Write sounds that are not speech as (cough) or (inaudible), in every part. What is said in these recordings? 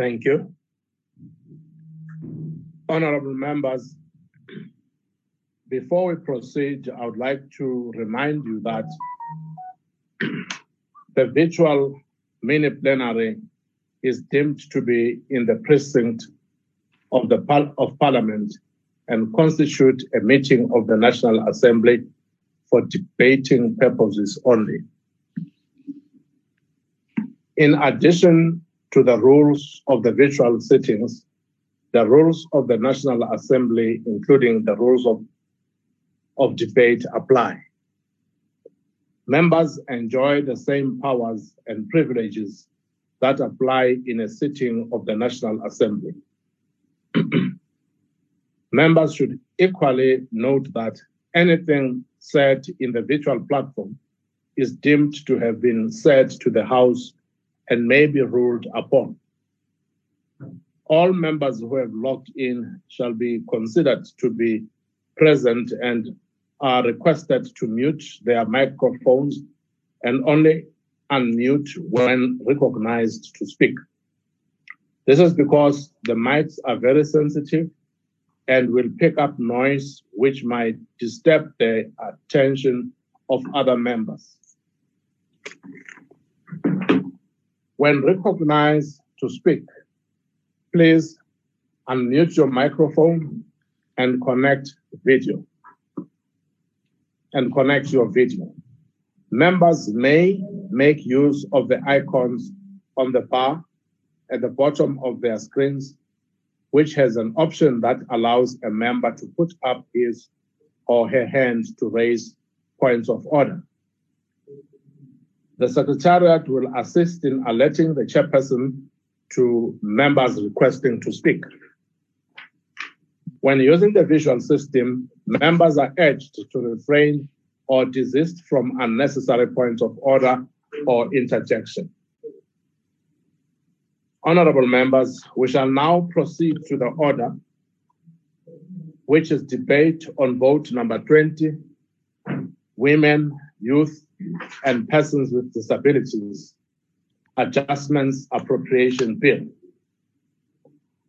Thank you. Honorable members, before we proceed, I would like to remind you that (clears throat) the virtual mini plenary is deemed to be in the precinct of the par- of Parliament and constitute a meeting of the National Assembly for debating purposes only. In addition to the rules of the virtual sittings, the rules of the National Assembly, including the rules of, of debate, apply. Members enjoy the same powers and privileges that apply in a sitting of the National Assembly. (clears throat) Members should equally note that anything said in the virtual platform is deemed to have been said to the House and may be ruled upon. All members who have logged in shall be considered to be present and are requested to mute their microphones and only unmute when recognized to speak. This is because the mics are very sensitive and will pick up noise which might disturb the attention of other members. When recognized to speak, please unmute your microphone and connect video and connect your video. Members may make use of the icons on the bar at the bottom of their screens, which has an option that allows a member to put up his or her hand to raise points of order. The Secretariat will assist in alerting the chairperson to members requesting to speak. When using the visual system, members are urged to refrain or desist from unnecessary points of order or interjection. Honorable members, we shall now proceed to the order, which is debate on vote number 20, women, youth, and persons with disabilities, adjustments appropriation bill.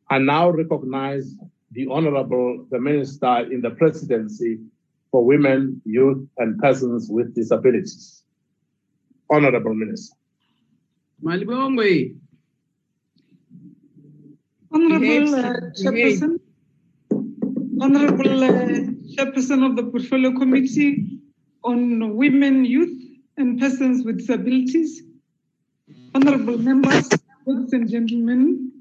I now recognize the Honorable the Minister in the Presidency for Women, Youth, and Persons with Disabilities. Honorable Minister. Malibongwe. Honorable Behaves- uh, Chairperson, Honorable uh, Chairperson of the Portfolio Committee on Women, Youth, and Persons with Disabilities, Honorable members, ladies and gentlemen,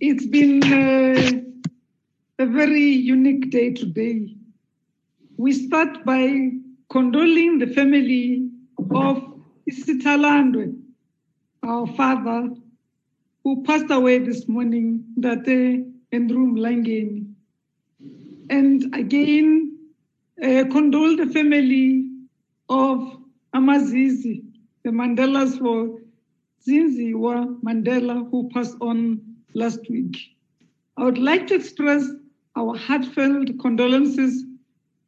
it's been uh, a very unique day today. We start by condoling the family of Isitwalandwe, our father, who passed away this morning, Date Andrew Mlangeni. And again, uh, condole the family of Amazizi, the Mandelas for Zinziwa Mandela, who passed on last week. I would like to express our heartfelt condolences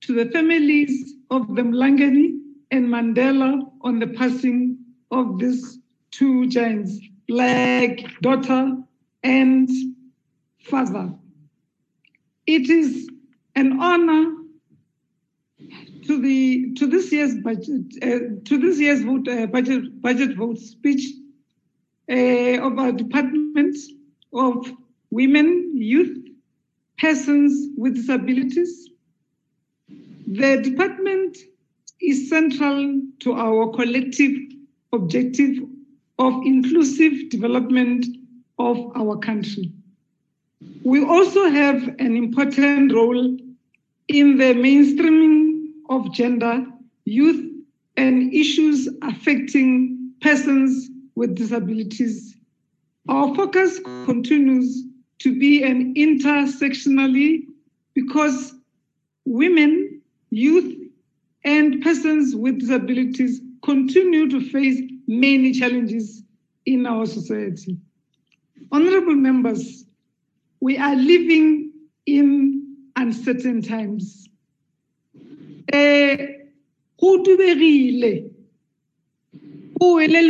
to the families of the Mlangeni and Mandela on the passing of these two giants, black daughter and father. It is an honor to the to this year's budget uh, to this year's vote uh, budget budget vote speech uh, of our Department of Women, Youth, Persons with Disabilities. The department is central to our collective objective of inclusive development of our country. We also have an important role in the mainstreaming of gender, youth, and issues affecting persons with disabilities. Our focus continues to be an intersectionally because women, youth, and persons with disabilities continue to face many challenges in our society. Honorable members, we are living in uncertain times. Go go ele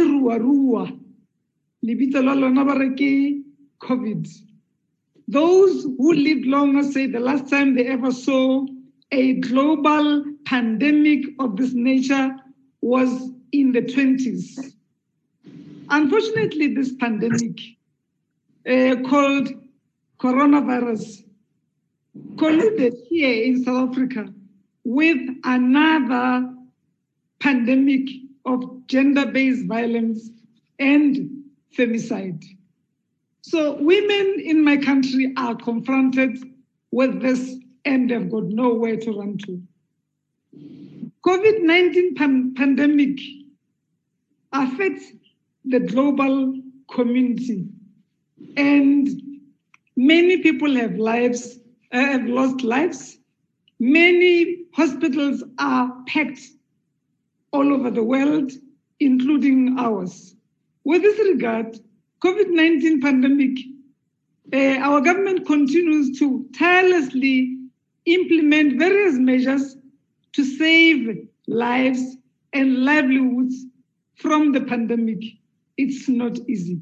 lebitso la lona ba re ke COVID. Those who lived longer say the last time they ever saw a global pandemic of this nature was in the 20s. Unfortunately, this pandemic uh, called coronavirus collided here in South Africa with another pandemic of gender based violence and femicide. So, women in my country are confronted with this and they've got nowhere to run to. COVID 19 pan- pandemic affects the global community, and many people have lives, uh, have lost lives. Many hospitals are packed all over the world, including ours. With this regard, COVID-19 pandemic, uh, our government continues to tirelessly implement various measures to save lives and livelihoods from the pandemic. It's not easy.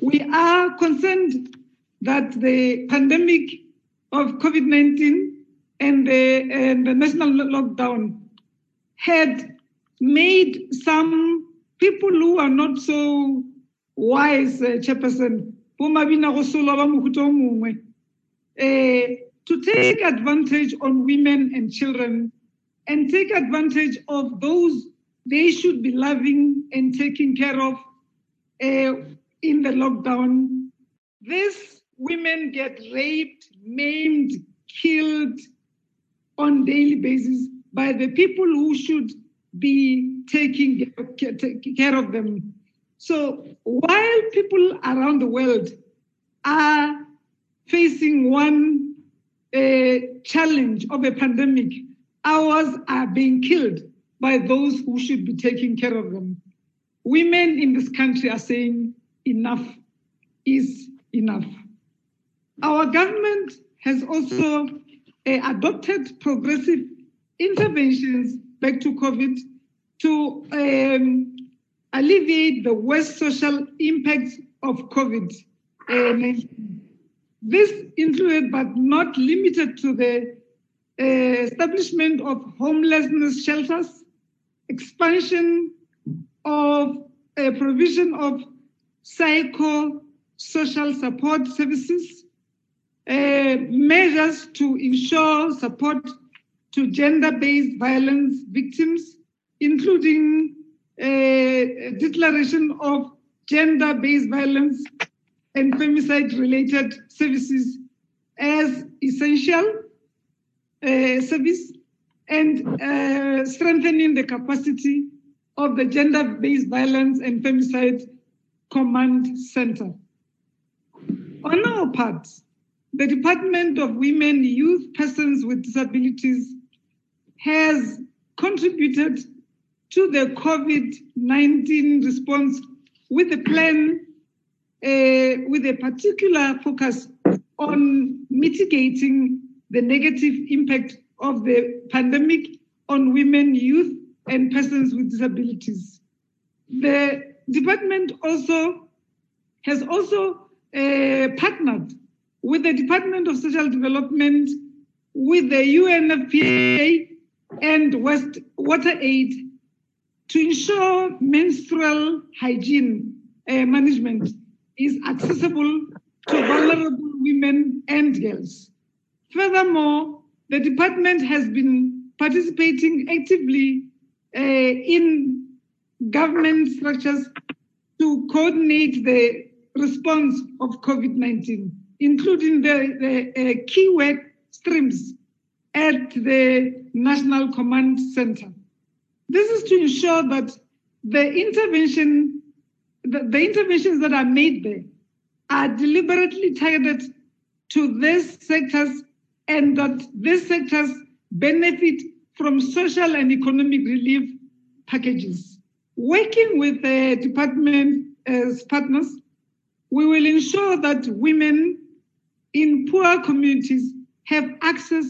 We are concerned that the pandemic of COVID 19 and the, and the national lockdown had made some people who are not so wise, uh, Chairperson, uh, to take advantage on women and children and take advantage of those they should be loving and taking care of uh, in the lockdown. These women get raped, maimed, killed on daily basis by the people who should be taking care of them. So while people around the world are facing one uh, challenge of a pandemic, ours are being killed by those who should be taking care of them. Women in this country are saying enough is enough. Our government has also adopted progressive interventions back to COVID to um, alleviate the worst social impacts of COVID. Uh, this included, but not limited to, the uh, establishment of homelessness shelters, expansion of a provision of psycho-social support services, uh, measures to ensure support to gender-based violence victims, including a declaration of gender-based violence and femicide-related services as essential uh, service and uh, strengthening the capacity of the Gender-Based Violence and Femicide Command Center. On our part, the Department of Women, Youth, Persons with Disabilities has contributed to the COVID 19 response with a plan uh, with a particular focus on mitigating the negative impact of the pandemic on women, youth, and persons with disabilities. The department also has also uh, partnered with the Department of Social Development, with the UNFPA and West Water Aid to ensure menstrual hygiene uh, management is accessible to vulnerable women and girls. Furthermore, the department has been participating actively uh, in government structures to coordinate the response of COVID 19, including the, the uh, key work streams at the National Command Center. This is to ensure that the intervention, the, the interventions that are made there are deliberately targeted to these sectors and that these sectors benefit from social and economic relief packages. Working with the department as partners, we will ensure that women in poor communities have access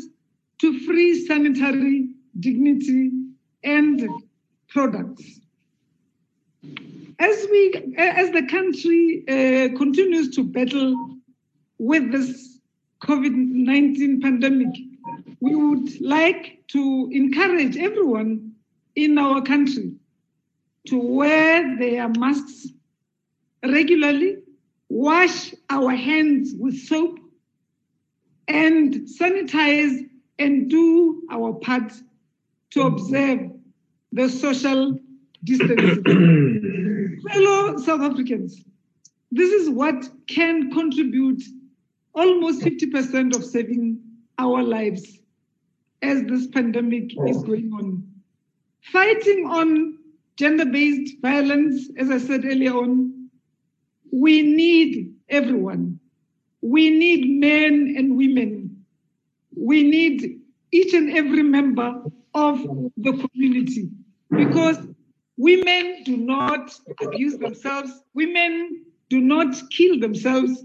to free sanitary dignity and products. as we, as the country uh, continues to battle with this COVID-19 pandemic, we would like to encourage everyone in our country to wear their masks regularly, wash our hands with soap, and sanitize and do our part to observe the social distancing. (clears throat) Fellow South Africans, this is what can contribute almost 50% of saving our lives as this pandemic is going on. Fighting on gender based violence, as I said earlier on, we need everyone. We need men and women. We need each and every member of the community because women do not abuse themselves, women do not kill themselves.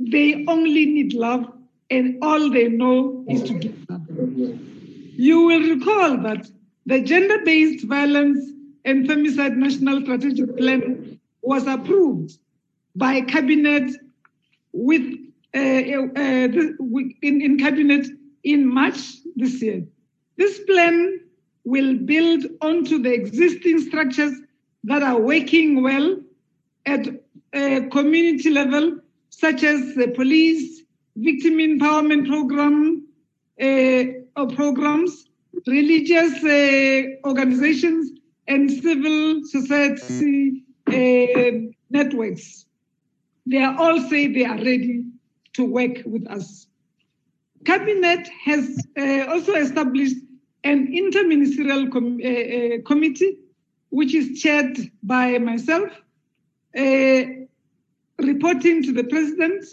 They only need love, and all they know is to give love. You will recall that the gender based violence and femicide national strategic plan was approved by cabinet with uh, uh, in, in cabinet in March this year. This plan will build onto the existing structures that are working well at a community level, such as the police, victim empowerment program, uh, programs, religious uh, organizations, and civil society uh, networks. They all say they are ready to work with us. Cabinet has uh, also established an interministerial com- uh, uh, committee, which is chaired by myself, uh, reporting to the president.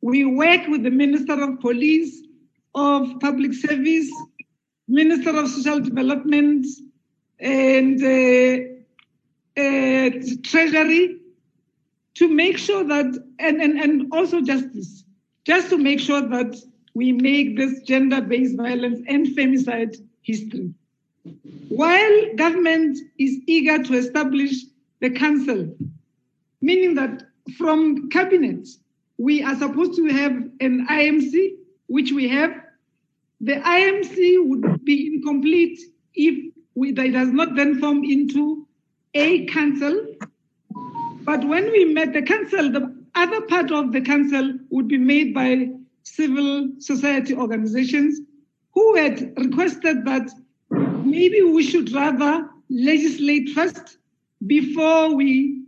We work with the Minister of Police, of Public Service, Minister of Social Development, and uh, uh, Treasury to make sure that, and, and, and also justice, just to make sure that we make this gender-based violence and femicide history. While government is eager to establish the council, meaning that from cabinet, we are supposed to have an IMC, which we have. The IMC would be incomplete if it does not then form into a council. But when we met the council, the other part of the council would be made by civil society organizations who had requested that maybe we should rather legislate first before we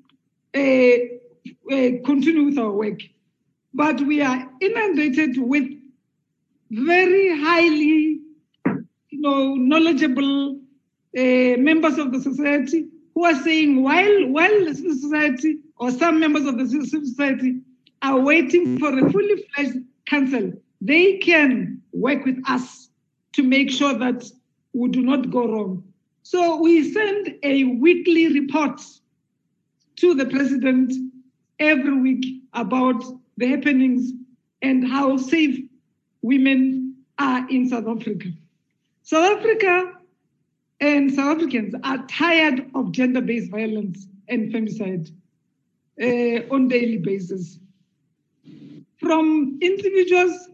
uh, uh, continue with our work. But we are inundated with very highly you know, knowledgeable uh, members of the society who are saying while, while the civil society or some members of the civil society are waiting for a fully fledged council, they can work with us to make sure that we do not go wrong. So we send a weekly report to the president every week about the happenings and how safe women are in South Africa. South Africa and South Africans are tired of gender based violence and femicide uh, on daily basis. From individuals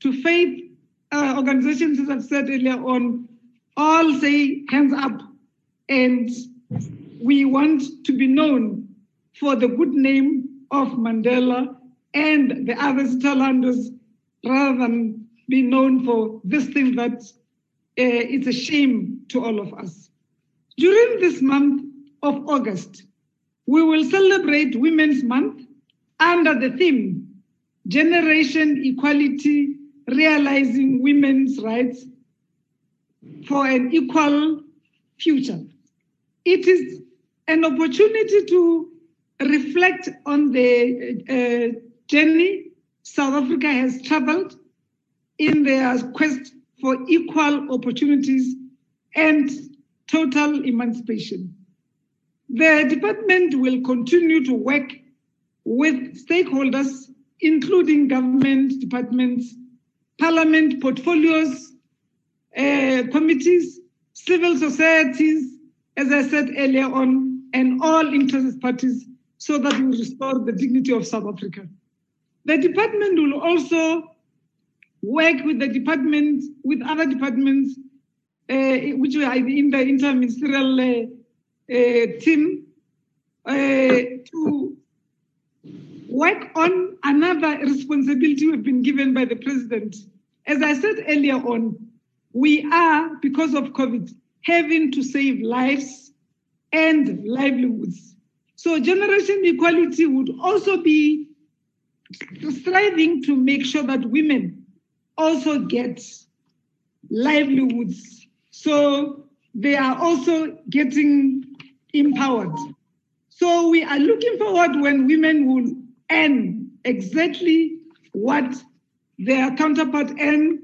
to faith uh, organizations, as I've said earlier on, all say hands up. And we want to be known for the good name of Mandela and the other Sutherlanders rather than be known for this thing that uh, it's a shame to all of us. During this month of August, we will celebrate Women's Month under the theme Generation Equality Realizing Women's Rights for an Equal Future. It is an opportunity to reflect on the uh, journey South Africa has traveled in their quest for equal opportunities and total emancipation. The department will continue to work with stakeholders, including government departments, parliament portfolios, uh, committees, civil societies, as I said earlier on, and all interested parties so that we restore the dignity of South Africa. The department will also work with the department, with other departments, which we are in the interministerial uh, uh, team, to work on another responsibility we've been given by the president. As I said earlier on, we are, because of COVID, having to save lives and livelihoods. So generation equality would also be striving to make sure that women also get livelihoods. So they are also getting empowered. So we are looking forward when women will earn exactly what their counterpart earn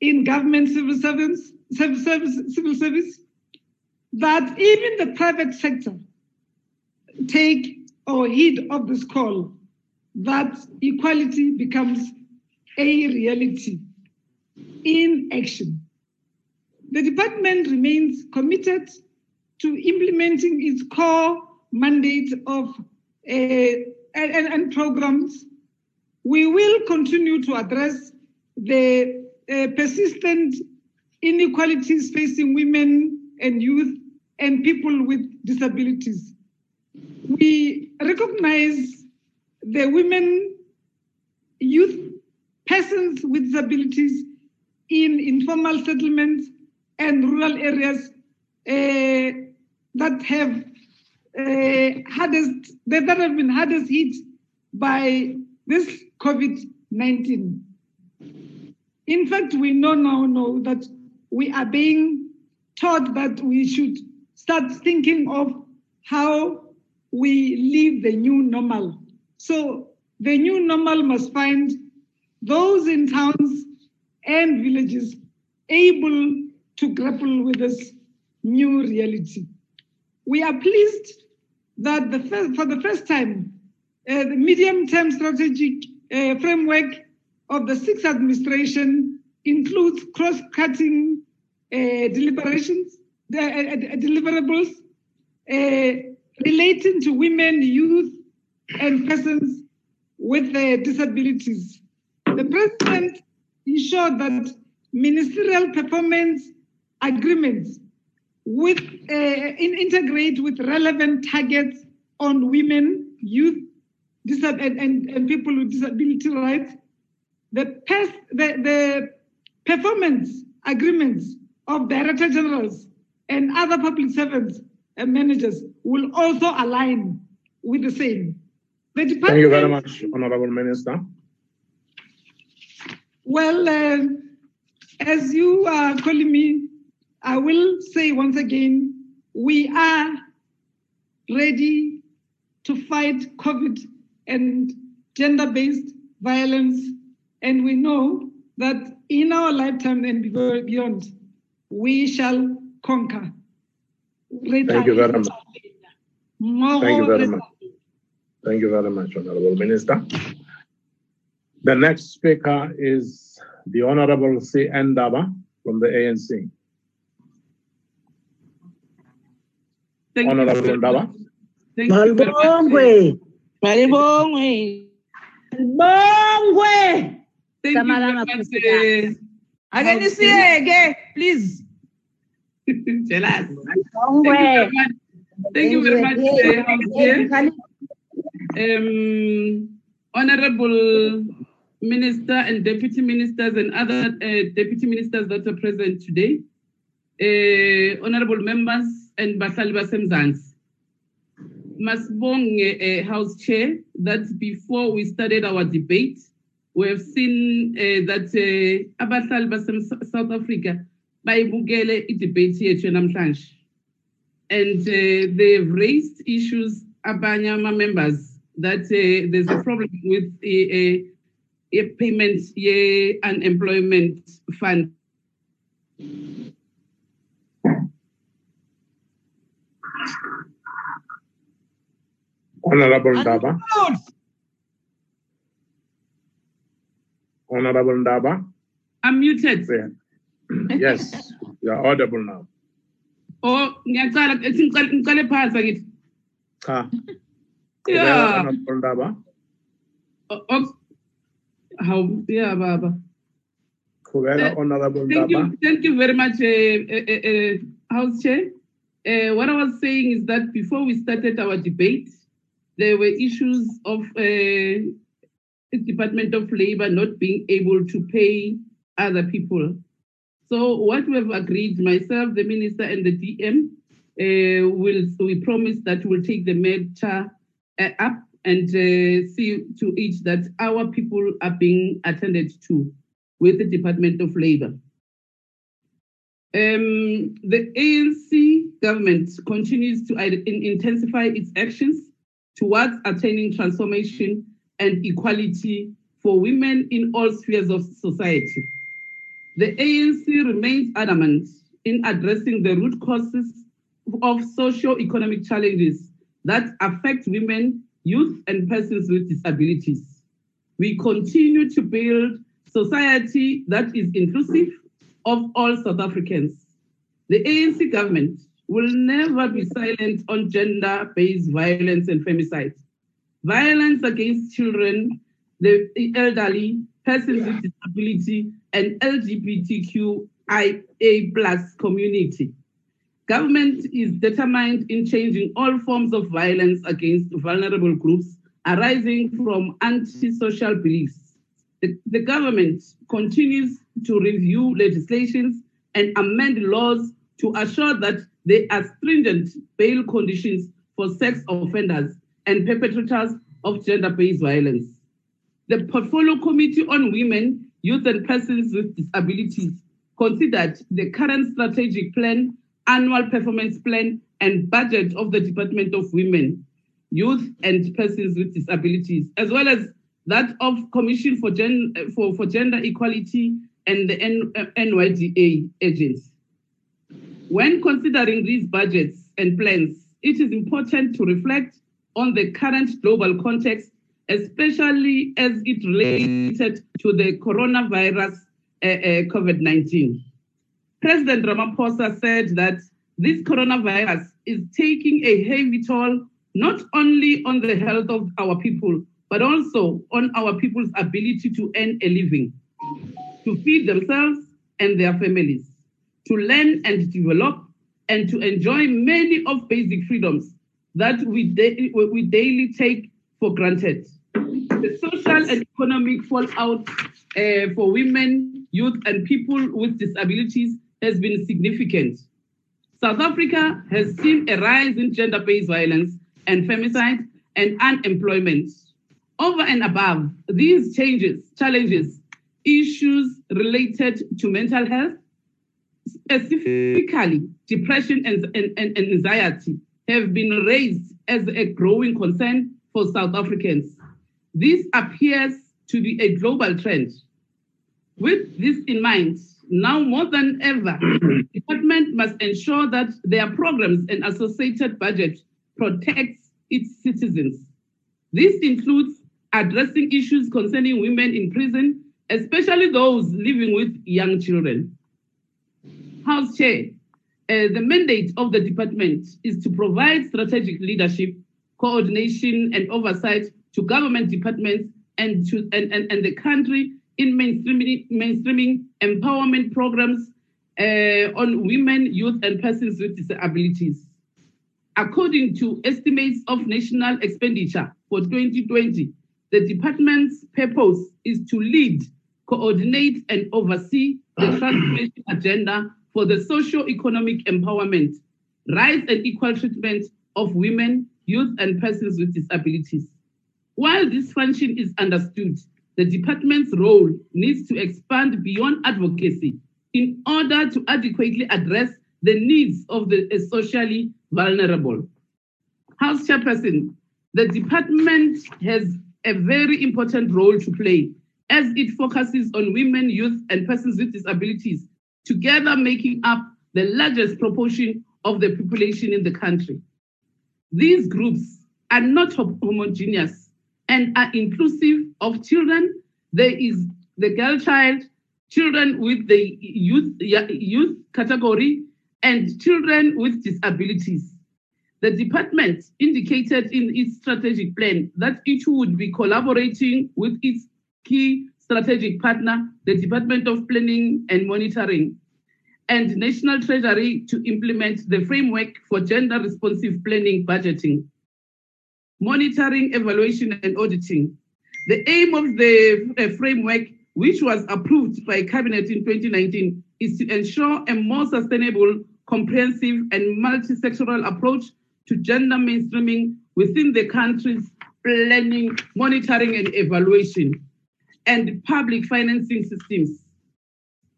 in government civil service, civil service, civil service, that even the private sector take or heed of this call that equality becomes a reality in action. The department remains committed to implementing its core mandate of uh, and, and, programs. We will continue to address the uh, persistent inequalities facing women and youth and people with disabilities. We recognize the women, youth, persons with disabilities in informal settlements and rural areas uh, that have uh, hardest that have been hardest hit by this COVID-19. In fact, we know now know that we are being taught that we should start thinking of how we live the new normal. So the new normal must find those in towns and villages able to grapple with this new reality. We are pleased that the first, for the first time, uh, the medium-term strategic uh, framework of the sixth administration includes cross-cutting uh, deliberations, uh, uh, deliverables uh, relating to women, youth, and persons with disabilities. The president ensured that ministerial performance agreements with uh, in, integrate with relevant targets on women, youth, and, and, and people with disability rights. The, past, the, the performance agreements of director generals and other public servants and managers will also align with the same. The Thank you very much, Honorable Minister. Well, uh, as you are calling me, I will say once again, we are ready to fight COVID and gender-based violence. And we know that in our lifetime and beyond, we shall conquer. Thank you very much. Thank you very much. Thank you very much, Honorable Minister. The next speaker is the Honorable C. Ndaba from the ANC. Thank Honorable Ndaba. (laughs) Thank you very much. Malibongwe. Malibongwe. Malibongwe. Thank you very much. uh, Agenisieke, please. Jealous. Thank you very much, House Um, Honorable Minister and Deputy Ministers and other uh, Deputy Ministers that are present today, uh, Honorable Members and Basali Basemzans. Masbong uh, House Chair, that before we started our debate, we have seen uh, that uh, abahlali South Africa bayibukele i-debate yethu namhlanje and uh, they've raised issues abanye ama-members that there's a problem with a, payment ye unemployment fund Honorable Ndaba. Honorable Ndaba. i'm muted Yeah. Yes, you are audible now. oh ngiyacala ethi ngiqale ngiqale phasi akithi Cha. Yeah. Honorable Ndaba. O- o- How, yeah, Baba. Qhubeka, Uh, Honorable Thank you, thank you very much, uh, uh, uh, House Chair. Uh, what I was saying is that before we started our debate, there were issues of uh, the Department of Labor not being able to pay other people. So what we have agreed, myself, the minister, and the DM, uh, will we promise that we'll take the matter uh, up and uh, see to it that our people are being attended to with the Department of Labor. Um, the ANC government continues to intensify its actions towards attaining transformation and equality for women in all spheres of society. The ANC remains adamant in addressing the root causes of socio-economic challenges that affect women, youth, and persons with disabilities. We continue to build society that is inclusive of all South Africans. The ANC government will never be silent on gender-based violence and femicide. Violence against children, the elderly, persons with disability, and LGBTQIA plus community. Government is determined in changing all forms of violence against vulnerable groups arising from antisocial beliefs. The, the government continues to review legislations and amend laws to assure that there are stringent bail conditions for sex offenders and perpetrators of gender-based violence. The Portfolio Committee on Women, Youth and Persons with Disabilities considered the current strategic plan, annual performance plan, and budget of the Department of Women, Youth and Persons with Disabilities, as well as that of Commission for, Gen- for, for Gender Equality and the N- uh, NYDA agents. When considering these budgets and plans, it is important to reflect on the current global context, especially as it related to the coronavirus uh, uh, COVID 19. President Ramaphosa said that this coronavirus is taking a heavy toll not only on the health of our people, but also on our people's ability to earn a living, to feed themselves and their families, to learn and develop, and to enjoy many of basic freedoms that we, da- we daily take for granted. The social and economic fallout uh, for women, youth, and people with disabilities has been significant. South Africa has seen a rise in gender based violence and femicide and unemployment. Over and above these changes, challenges, issues related to mental health, specifically depression and, and, and anxiety, have been raised as a growing concern for South Africans. This appears to be a global trend. With this in mind, now more than ever, the (coughs) department must ensure that their programs and associated budget protects its citizens. This includes addressing issues concerning women in prison, especially those living with young children. House Chair, uh, the mandate of the department is to provide strategic leadership, coordination, and oversight to government departments and to and, and, and the country in mainstreaming, mainstreaming empowerment programs uh, on women, youth, and persons with disabilities. According to estimates of national expenditure for 2020, the department's purpose is to lead, coordinate, and oversee the transformation agenda for the socio-economic empowerment, rights and equal treatment of women, youth, and persons with disabilities. While this function is understood, the department's role needs to expand beyond advocacy in order to adequately address the needs of the socially vulnerable. House Chairperson, the department has a very important role to play as it focuses on women, youth, and persons with disabilities, together making up the largest proportion of the population in the country. These groups are not homogeneous and are inclusive of children. There is the girl child, children with the youth, youth category, and children with disabilities. The department indicated in its strategic plan that it would be collaborating with its key strategic partner, the Department of Planning and Monitoring, and National Treasury to implement the framework for gender responsive planning budgeting, monitoring, evaluation, and auditing. The aim of the framework, which was approved by Cabinet in 2019, is to ensure a more sustainable, comprehensive, and multi-sectoral approach to gender mainstreaming within the country's planning, monitoring, and evaluation, and public financing systems.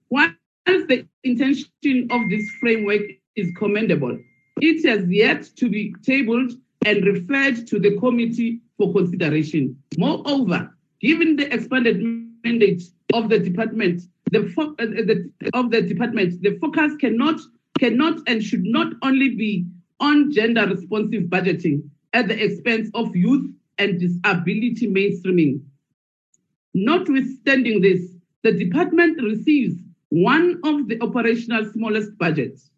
While the intention of this framework is commendable, it has yet to be tabled and referred to the committee for consideration. Moreover, given the expanded mandate of the department, the, fo- uh, the, of the department, the focus cannot cannot and should not only be on gender responsive budgeting at the expense of youth and disability mainstreaming. Notwithstanding this, the department receives one of the operational smallest budgets.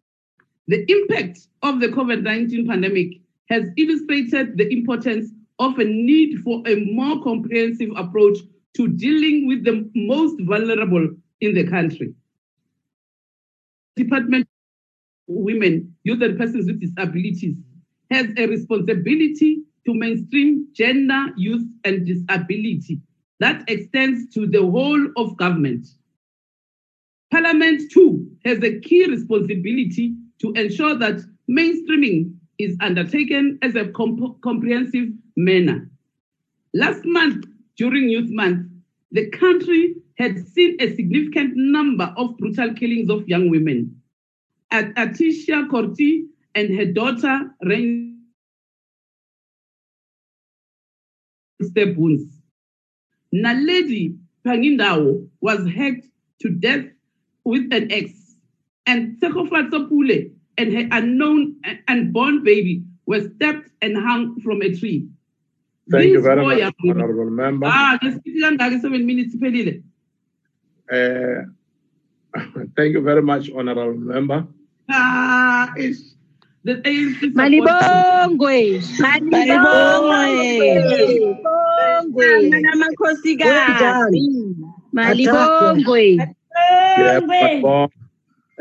The impact of the COVID 19 pandemic has illustrated the importance of a need for a more comprehensive approach to dealing with the most vulnerable in the country. Department Women, Youth and Persons with Disabilities has a responsibility to mainstream gender, youth, and disability that extends to the whole of government. Parliament, too, has a key responsibility to ensure that mainstreaming is undertaken as a comp- comprehensive manner. Last month, during Youth Month, the country had seen a significant number of brutal killings of young women. At Altecia Kortjie and her daughter, Rain Stepuns. Naledi Phangindawo was hacked to death with an axe, and Tshegofatso Pule and her unknown and unborn baby were stabbed and hung from a tree. Thank you very much, young Honorable Member. Ah, ngesifithi kangaka seven minutes iphelile. Uh, (laughs) thank you very much, Honorable Member. Ah, ish. The ANC support- Malibongwe. Malibongwe. Malibongwe. Namakhosikazi. Malibongwe. Yeah, but,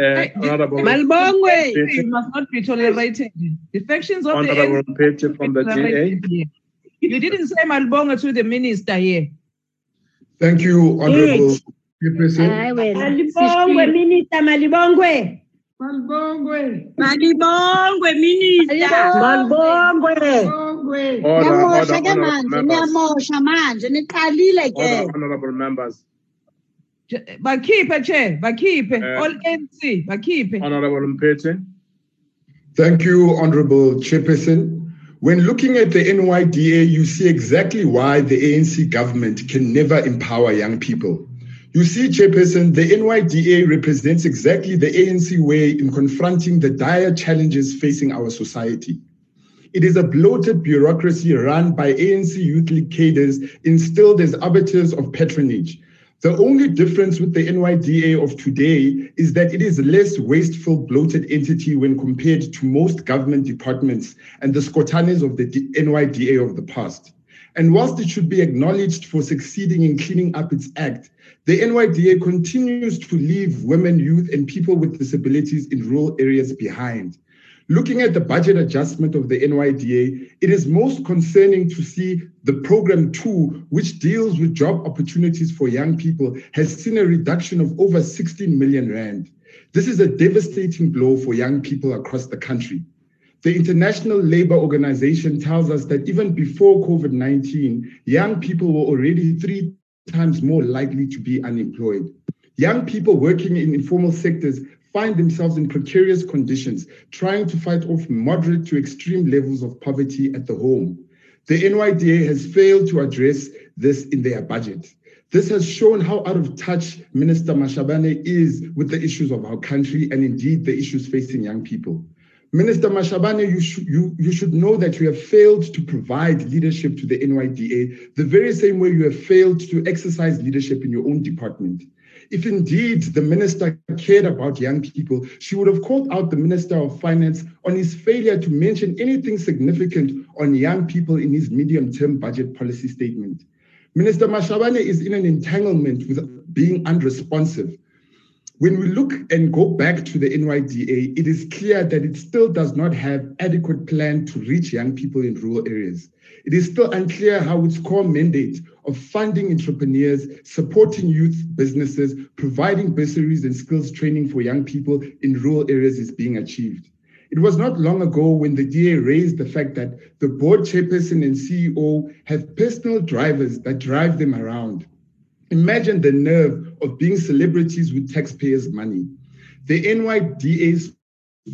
uh, Honorable, Malibongwe. It must not be tolerated. Defections of the Honorable ANC Mphithi from the DA. You didn't say Malibonga to the minister here. Thank you, Honorable Chairperson. Hayi wena. Malibongwe, Minister Malibongwe. Malbongwe. Malibongwe, Minister. Malibongwe. Order, Niyamosha order, ke honorable members. niyamosha manje, niqalile ke. Order, honorable members. Bakhiphe chair, bakhiphe. Eh. All NC, bakhiphe. Honorable Mphithi. Thank you, Honorable Chairperson. When looking at the NYDA, you see exactly why the ANC government can never empower young people. You see, Chairperson, the NYDA represents exactly the ANC way in confronting the dire challenges facing our society. It is a bloated bureaucracy run by ANC Youth League cadres instilled as arbiters of patronage. The only difference with the NYDA of today is that it is a less wasteful, bloated entity when compared to most government departments and the Scotanes of the NYDA of the past. And whilst it should be acknowledged for succeeding in cleaning up its act, the NYDA continues to leave women, youth, and people with disabilities in rural areas behind. Looking at the budget adjustment of the NYDA, it is most concerning to see the program two, which deals with job opportunities for young people, has seen a reduction of over 16 million rand. This is a devastating blow for young people across the country. The International Labour Organization tells us that even before COVID 19, young people were already three times more likely to be unemployed. Young people working in informal sectors find themselves in precarious conditions, trying to fight off moderate to extreme levels of poverty at the home. The NYDA has failed to address this in their budget. This has shown how out of touch Minister Mashabane is with the issues of our country and indeed the issues facing young people. Minister Mashabane, you, sh- you, you should know that you have failed to provide leadership to the NYDA the very same way you have failed to exercise leadership in your own department. If indeed the minister cared about young people, she would have called out the Minister of Finance on his failure to mention anything significant on young people in his medium term budget policy statement. Minister Mashabane is in an entanglement with being unresponsive. When we look and go back to the NYDA, it is clear that it still does not have adequate plan to reach young people in rural areas. It is still unclear how its core mandate of funding entrepreneurs, supporting youth businesses, providing bursaries and skills training for young people in rural areas is being achieved. It was not long ago when the DA raised the fact that the board chairperson and CEO have personal drivers that drive them around. Imagine the nerve of being celebrities with taxpayers' money. The NYDA's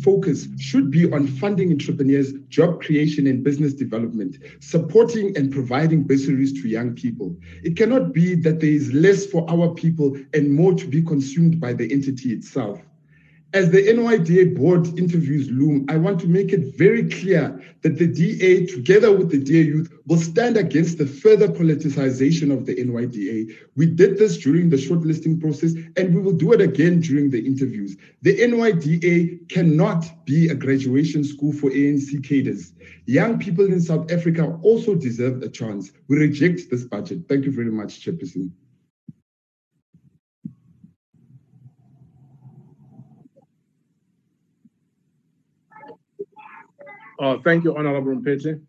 focus should be on funding entrepreneurs, job creation, and business development, supporting and providing bursaries to young people. It cannot be that there is less for our people and more to be consumed by the entity itself. As the NYDA board interviews loom, I want to make it very clear that the DA, together with the DA youth, will stand against the further politicization of the NYDA. We did this during the shortlisting process, and we will do it again during the interviews. The NYDA cannot be a graduation school for ANC cadres. Young people in South Africa also deserve a chance. We reject this budget. Thank you very much, Chairperson. Oh, thank you, Honorable Mphithi.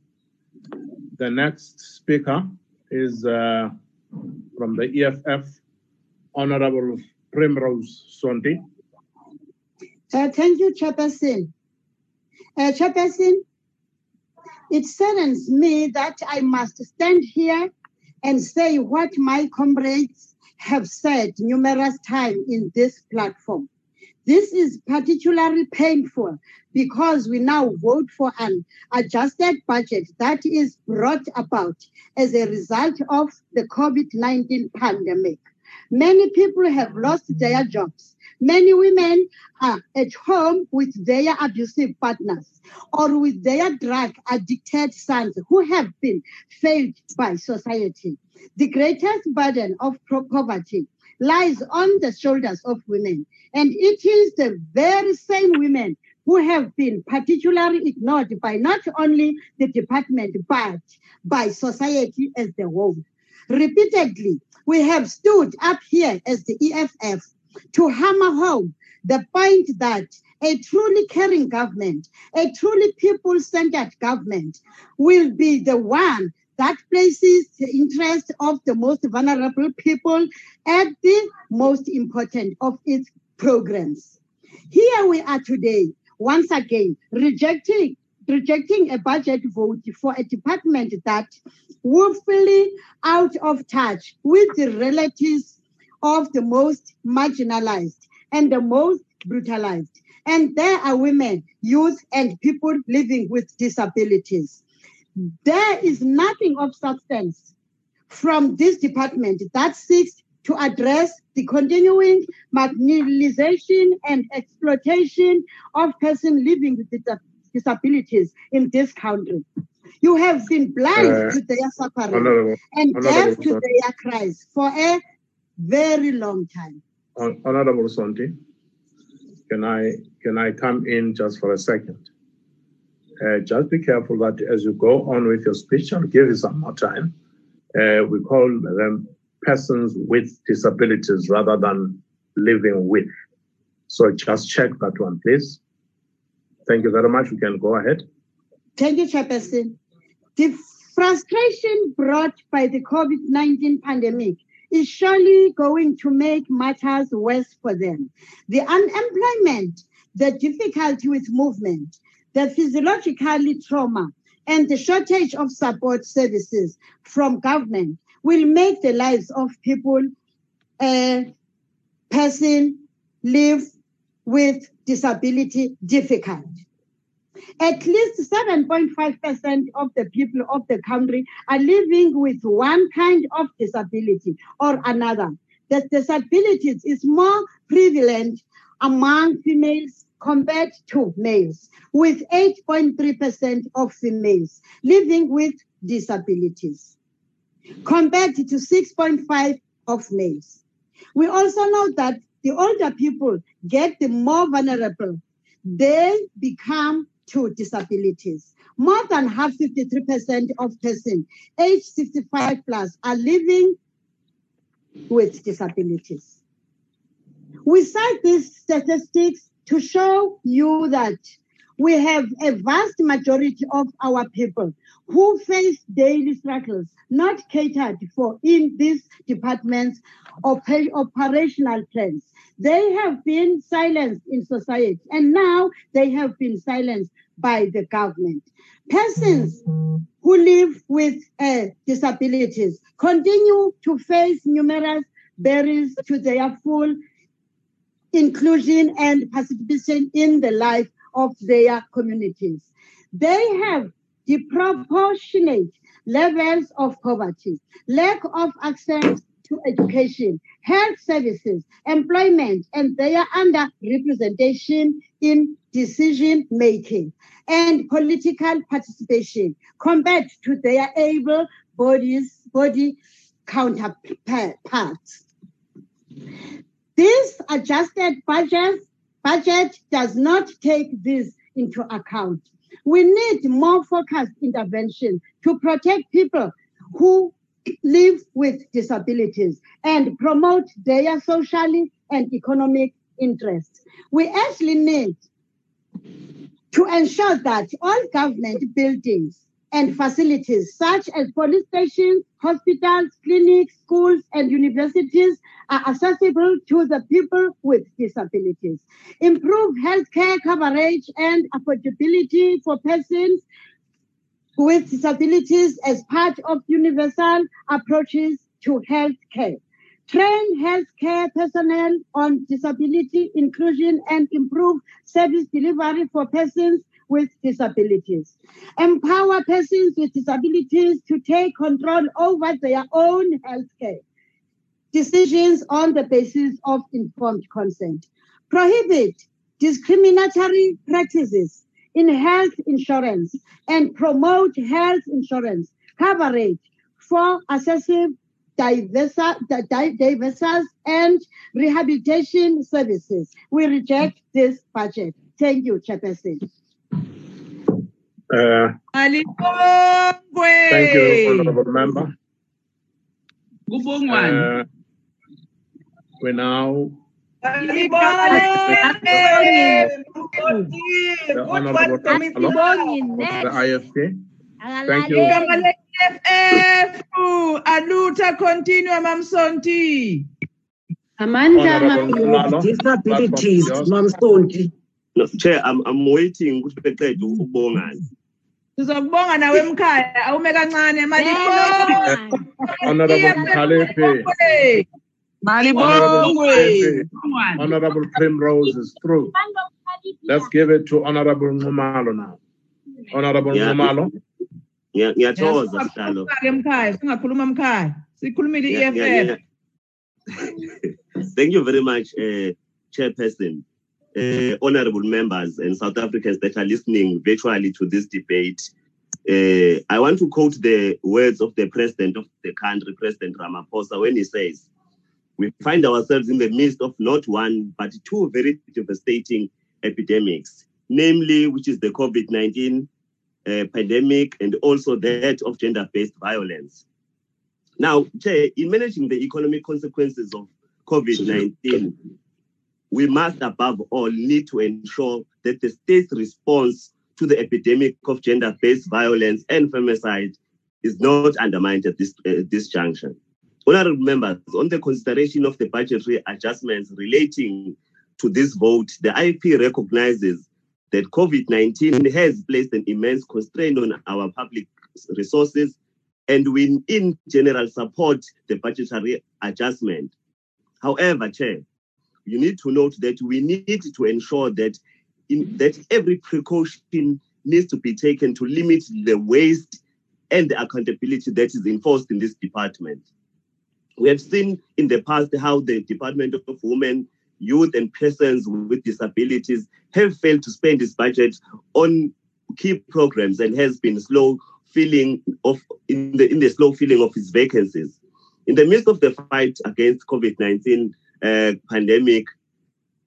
The next speaker is uh, from the EFF, Honorable Primrose Sonti. Uh, thank you, Chairperson. Uh, it saddens me that I must stand here and say what my comrades have said numerous times in this platform. This is particularly painful because we now vote for an adjusted budget that is brought about as a result of the COVID 19 pandemic. Many people have lost their jobs. Many women are at home with their abusive partners or with their drug addicted sons who have been failed by society. The greatest burden of poverty lies on the shoulders of women. And it is the very same women who have been particularly ignored by not only the department, but by society as the whole. Repeatedly, we have stood up here as the EFF to hammer home the point that a truly caring government, a truly people centered government will be the one that places the interest of the most vulnerable people at the most important of its programs. Here we are today, once again, rejecting rejecting a budget vote for a department that woefully out of touch with the relatives of the most marginalized and the most brutalized. And there are women, youth, and people living with disabilities. There is nothing of substance from this department that seeks to address the continuing marginalization and exploitation of persons living with disabilities in this country. You have been blind Uh, to their suffering Honorable, and deaf to Sonti. their cries for a very long time. Hon- Honorable Sonti, can I can I come in just for a second? Uh, just be careful that as you go on with your speech, I'll give you some more time. Uh, we call them persons with disabilities rather than living with. So just check that one, please. Thank you very much. We can go ahead. Thank you, Chairperson. The frustration brought by the COVID 19 pandemic is surely going to make matters worse for them. The unemployment, the difficulty with movement, the physiological trauma, and the shortage of support services from government will make the lives of people, uh, person live with disability difficult. At least 7.5% of the people of the country are living with one kind of disability or another. The disabilities is more prevalent among females compared to males, with 8.3% of females living with disabilities, compared to 6.5 of males. We also know that the older people get the more vulnerable. They become to disabilities. More than half, 53% of persons aged 65 plus are living with disabilities. We cite these statistics to show you that we have a vast majority of our people who face daily struggles not catered for in these departments of operational plans. They have been silenced in society and now they have been silenced by the government. Persons who live with uh, disabilities continue to face numerous barriers to their full inclusion and participation in the life of their communities. They have disproportionate levels of poverty, lack of access to education, health services, employment, and they are under representation in decision making and political participation compared to their able bodies, body counterparts. This adjusted budget, budget does not take this into account. We need more focused intervention to protect people who live with disabilities and promote their social and economic interests. We actually need to ensure that all government buildings and facilities such as police stations, hospitals, clinics, schools, and universities are accessible to the people with disabilities. Improve healthcare coverage and affordability for persons with disabilities as part of universal approaches to healthcare. Train healthcare personnel on disability inclusion and improve service delivery for persons with disabilities. Empower persons with disabilities to take control over their own healthcare decisions on the basis of informed consent. Prohibit discriminatory practices in health insurance and promote health insurance coverage for accessible diverse and rehabilitation services. We reject this budget. Thank you, Chairperson. Uh, Alibongwe. thank you, Honorable Member. Kubongwane. Uh, we now the Honorable of the next. IFP. Thank you. FF aluta continua mamsonti. Amanda Honorable disabilities, platform is yours. Mamsonti. No, Chair, I'm, I'm waiting ukuthi beqede ukubonga. Sizokubonga nawe emkhaya awume kancane malibongwe. Honorable Mkhalepe, Malibongwe. Honorable Honorable Primrose is through. Let's give it to Honorable Ngumalo now. Honorable Yeah. Ngumalo. Ngiya- Ngiyathokoza sihlalo. emkhaya singakhuluma emkhaya sikhulumile Ngiya- ngiya- i-EFF ngiya- Thank you very much, uh, Chairperson, uh, honorable members and South Africans that are listening virtually to this debate. Uh, I want to quote the words of the president of the country, President Ramaphosa, when he says, We find ourselves in the midst of not one, but two very devastating epidemics, namely, which is the COVID 19 uh, pandemic and also that of gender based violence. Now, Chair, in managing the economic consequences of COVID 19, we must above all need to ensure that the state's response to the epidemic of gender based violence and femicide is not undermined at this, uh, this junction. Honorable members, on the consideration of the budgetary adjustments relating to this vote, the IP recognizes that COVID 19 has placed an immense constraint on our public resources, and we, in general, support the budgetary adjustment. However, Chair, you need to note that we need to ensure that in, that every precaution needs to be taken to limit the waste and the accountability that is enforced in this department. We have seen in the past how the Department of Women, Youth and Persons with Disabilities have failed to spend its budget on key programs and has been slow filling of in the in the slow filling of its vacancies. In the midst of the fight against COVID-19 uh, pandemic,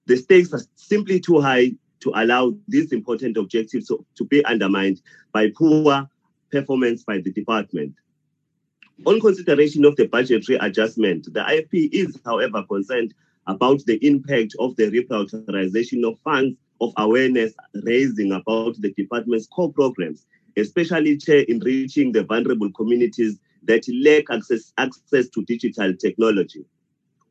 the stakes are simply too high to allow these important objectives to, be undermined by poor performance by the department. On consideration of the budgetary adjustment, the IFP is, however, concerned about the impact of the reprioritization of funds of awareness raising about the department's core programs, especially in reaching the vulnerable communities that lack access, access to digital technology.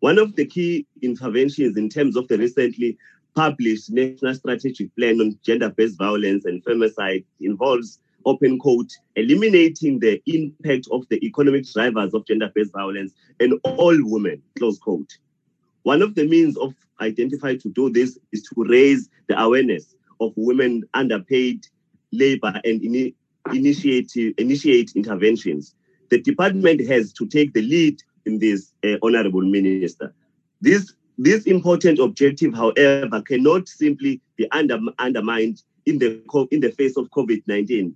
One of the key interventions in terms of the recently published National Strategic Plan on Gender-Based Violence and Femicide involves open quote, eliminating the impact of the economic drivers of gender-based violence and all women, close quote. One of the means of identify to do this is to raise the awareness of women underpaid labor and ini initiate, initiate interventions. The department has to take the lead in this, uh, Honorable Minister. This, this important objective, however, cannot simply be under, undermined in the, in the face of COVID-19.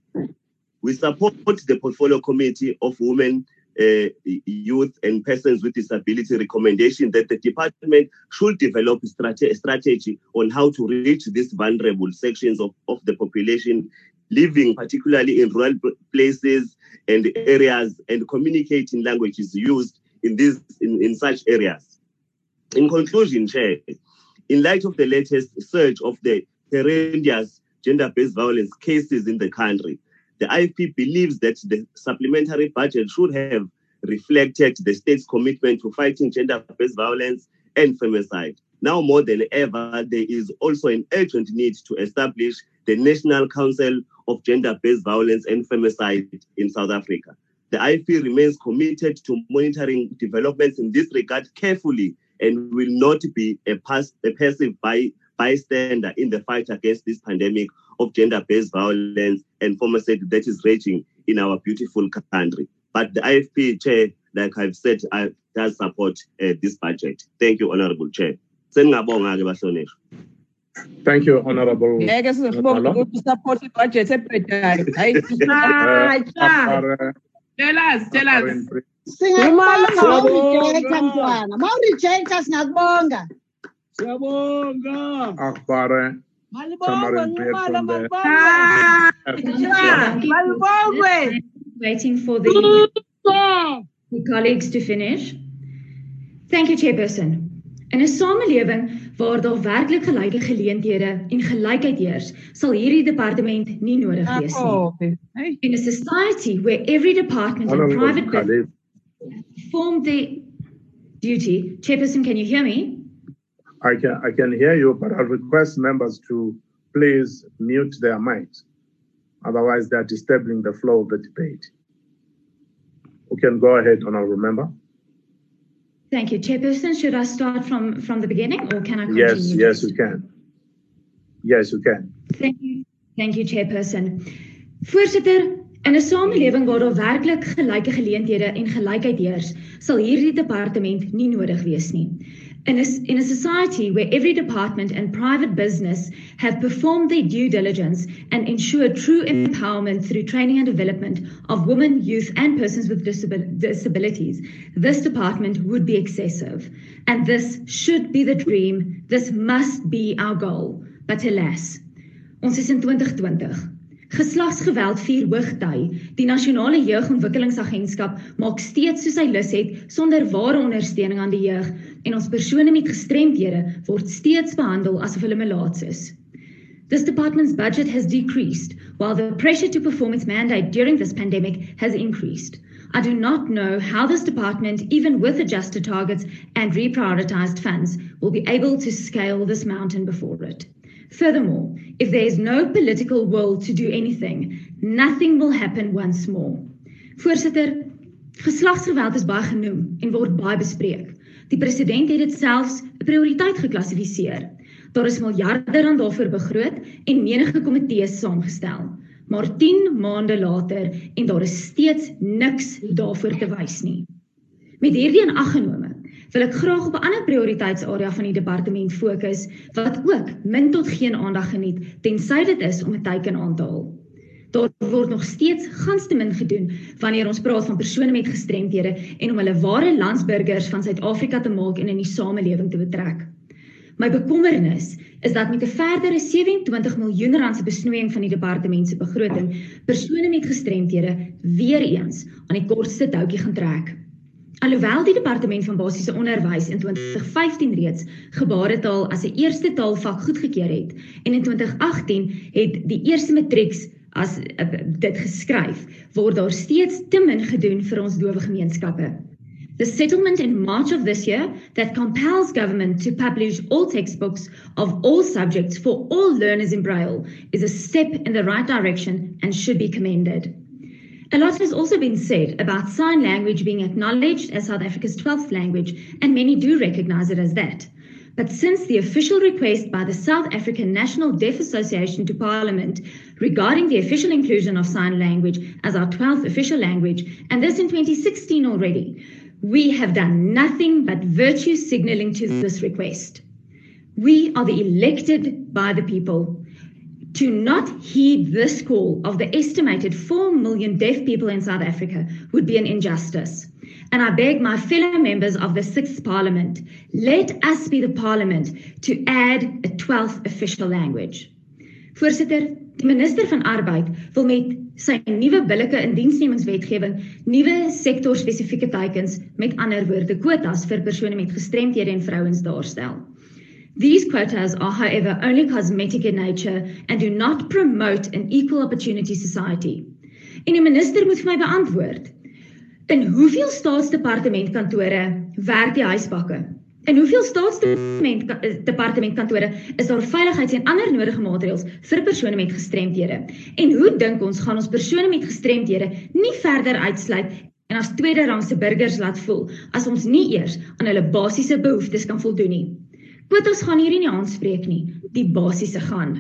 We support the Portfolio Committee of Women uh, youth and persons with disability recommendation that the department should develop a strate strategy on how to reach these vulnerable sections of, of the population living particularly in rural places and areas and communicating languages used in these in, in such areas. In conclusion, Chair, in light of the latest surge of the horrendous gender-based violence cases in the country, the IFP believes that the supplementary budget should have reflected the state's commitment to fighting gender-based violence and femicide. Now more than ever, there is also an urgent need to establish the National Council of Gender-Based Violence and Femicide in South Africa. The IFP remains committed to monitoring developments in this regard carefully and will not be a, pass, a passive by, bystander in the fight against this pandemic of gender-based violence and femicide that is raging in our beautiful country. But the IFP chair, like I've said, I, does support uh, this budget. Thank you, Honorable Chair. Thank you, Honorable. ngeke sizobonga ukuthi support ibudget ebhedayo hayi (laughs) Tell us, tell us. Singakubonga mawurejecta mntwana. Mawurejecta singakubonga. Siyabonga. Akbare. malibongwe ngumala ah, Malibongwe. Waiting for the, the colleagues to finish. Thank you, Chairperson. In 'n samelewing waar daar werklik gelyke geleenthede en gelykheid heers, sal hierdie departement nie nodig wees nie. In a society where every department and private business perform their duty, Chairperson, can you hear me? I can I can hear you, but I'll request members to please mute their mics. Otherwise, they're disturbing the flow of the debate. We can go ahead, Honorable Member. Thank you, Chairperson. Should I start from from the beginning, or can I continue? Yes, yes, you can. Yes, you can. Thank you. Thank you, Chairperson. Voorsitter, in 'n samelewing waar daar werklik gelyke geleenthede en gelykheid heers, sal hierdie departement nie nodig wees nie. In a, in a society where every department and private business have performed their due diligence and ensured true empowerment through training and development of women, youth, and persons with disabil- disabilities, this department would be excessive. And this should be the dream. This must be our goal. But alas, ons is in 2020. Geslagsgeweld vier hoogty. Die Nasionale Jeugontwikkelingsagentskap maak steeds soos hy lus het sonder ware ondersteuning aan die jeug en ons persone met gestremdhede word steeds behandel asof hulle melaats is. This department's budget has decreased while the pressure to perform its mandate during this pandemic has increased. I do not know how this department, even with adjusted targets and reprioritized funds, will be able to scale this mountain before it. Furthermore, if there is no political will to do anything, nothing will happen once more. Voorsitter, geslagsgeweld is baie genoem en word baie bespreek. Die president het dit selfs 'n prioriteit geklassifiseer. Daar is miljarde rand daarvoor begroot en menige komitees saamgestel. Maar 10 maande later en daar is steeds niks daarvoor te wys nie. Met hierdie in ag genome, wil ek graag op 'n ander prioriteitsarea van die departement fokus wat ook min tot geen aandag geniet tensy dit is om 'n teiken aan te haal. Daar word nog steeds gans te min gedoen wanneer ons praat van persone met gestremthede en om hulle ware landsburgers van Suid-Afrika te maak en in die samelewing te betrek. My bekommernis is dat met 'n verdere 27 miljoen rand se besnoeiing van die departement se begroting, persone met gestremthede weer eens aan die kortste toutjie gaan trek. Alhoewel die departement van basiese onderwys in 2015 reeds gebaretaal as 'n eerste taalvak goedgekeur het en in 2018 het die eerste matrieks as uh, dit geskryf, word daar steeds te min gedoen vir ons dowe gemeenskappe. The settlement in March of this year that compels government to publish all textbooks of all subjects for all learners in Braille is a step in the right direction and should be commended. A lot has also been said about sign language being acknowledged as South Africa's 12th language, and many do recognize it as that. But since the official request by the South African National Deaf Association to Parliament regarding the official inclusion of sign language as our 12th official language, and this in 2016 already, we have done nothing but virtue signaling to this request. We are the elected by the people. To not heed this call of the estimated 4 million deaf people in South Africa would be an injustice. And I beg my fellow members of the 6th Parliament, let us be the Parliament to add a 12th official language. Voorsitter, die minister van Arbeid wil met sy nuwe billike indiensnemingswetgewing nuwe sektorspesifieke teikens met ander woorde kwotas vir persone met gestremthede en vrouens daarstel. These quotas are, however, only cosmetic in nature and do not promote an equal opportunity society. En die minister moet vir my beantwoord. In hoeveel staatsdepartementkantore werk die huisbakke? In hoeveel staatsdepartementkantore is daar veiligheids- en ander nodige maatreëls vir persone met gestremthede? En hoe dink ons gaan ons persone met gestremthede nie verder uitsluit en as tweede-rangse burgers laat voel as ons nie eers aan hulle basiese behoeftes kan voldoen nie? Quotas gaan hierdie nie aanspreek nie, die basiese gaan.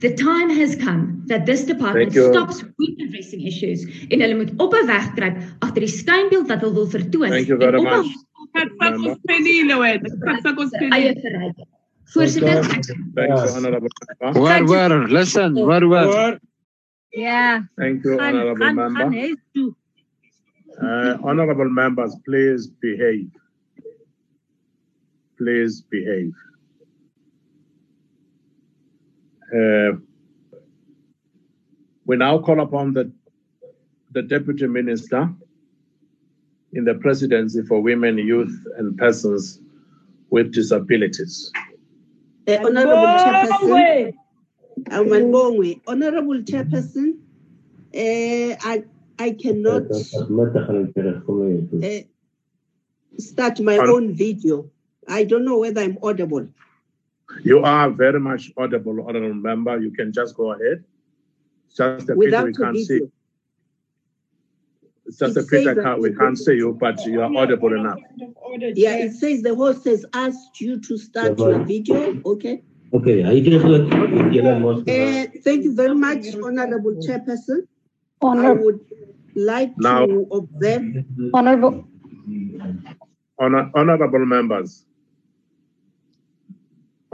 The time has come that this department stops weak addressing issues en hulle moet op 'n weg kruip agter die skynbeeld wat hulle wil vertoon. Thank you very much. Voorsitter. Thank you, Honorable Member. Where, where? Listen, where, where? Yeah. Thank you, Honorable Member. Uh, honorable members, please behave. Please behave. Uh, we now call upon the, the Deputy Minister in the Presidency for Women, Youth, and Persons with Disabilities. Uh, Honorable Chairperson, uh, Honorable Chairperson, uh, I I cannot uh, start my own video. I don't know whether I'm audible. You are very much audible, Honorable Member. You can just go ahead. It's Just a pity Without we can't see. video. It's just a It pity says I can't, we can't see you, but you are audible enough. Yeah, it says the host has asked you to start your video. Okay. Okay, I just want to get a more. Uh, thank you very much, Honorable Chairperson. I Honorable, would like Now- to observe. honorable, Honor, honorable members,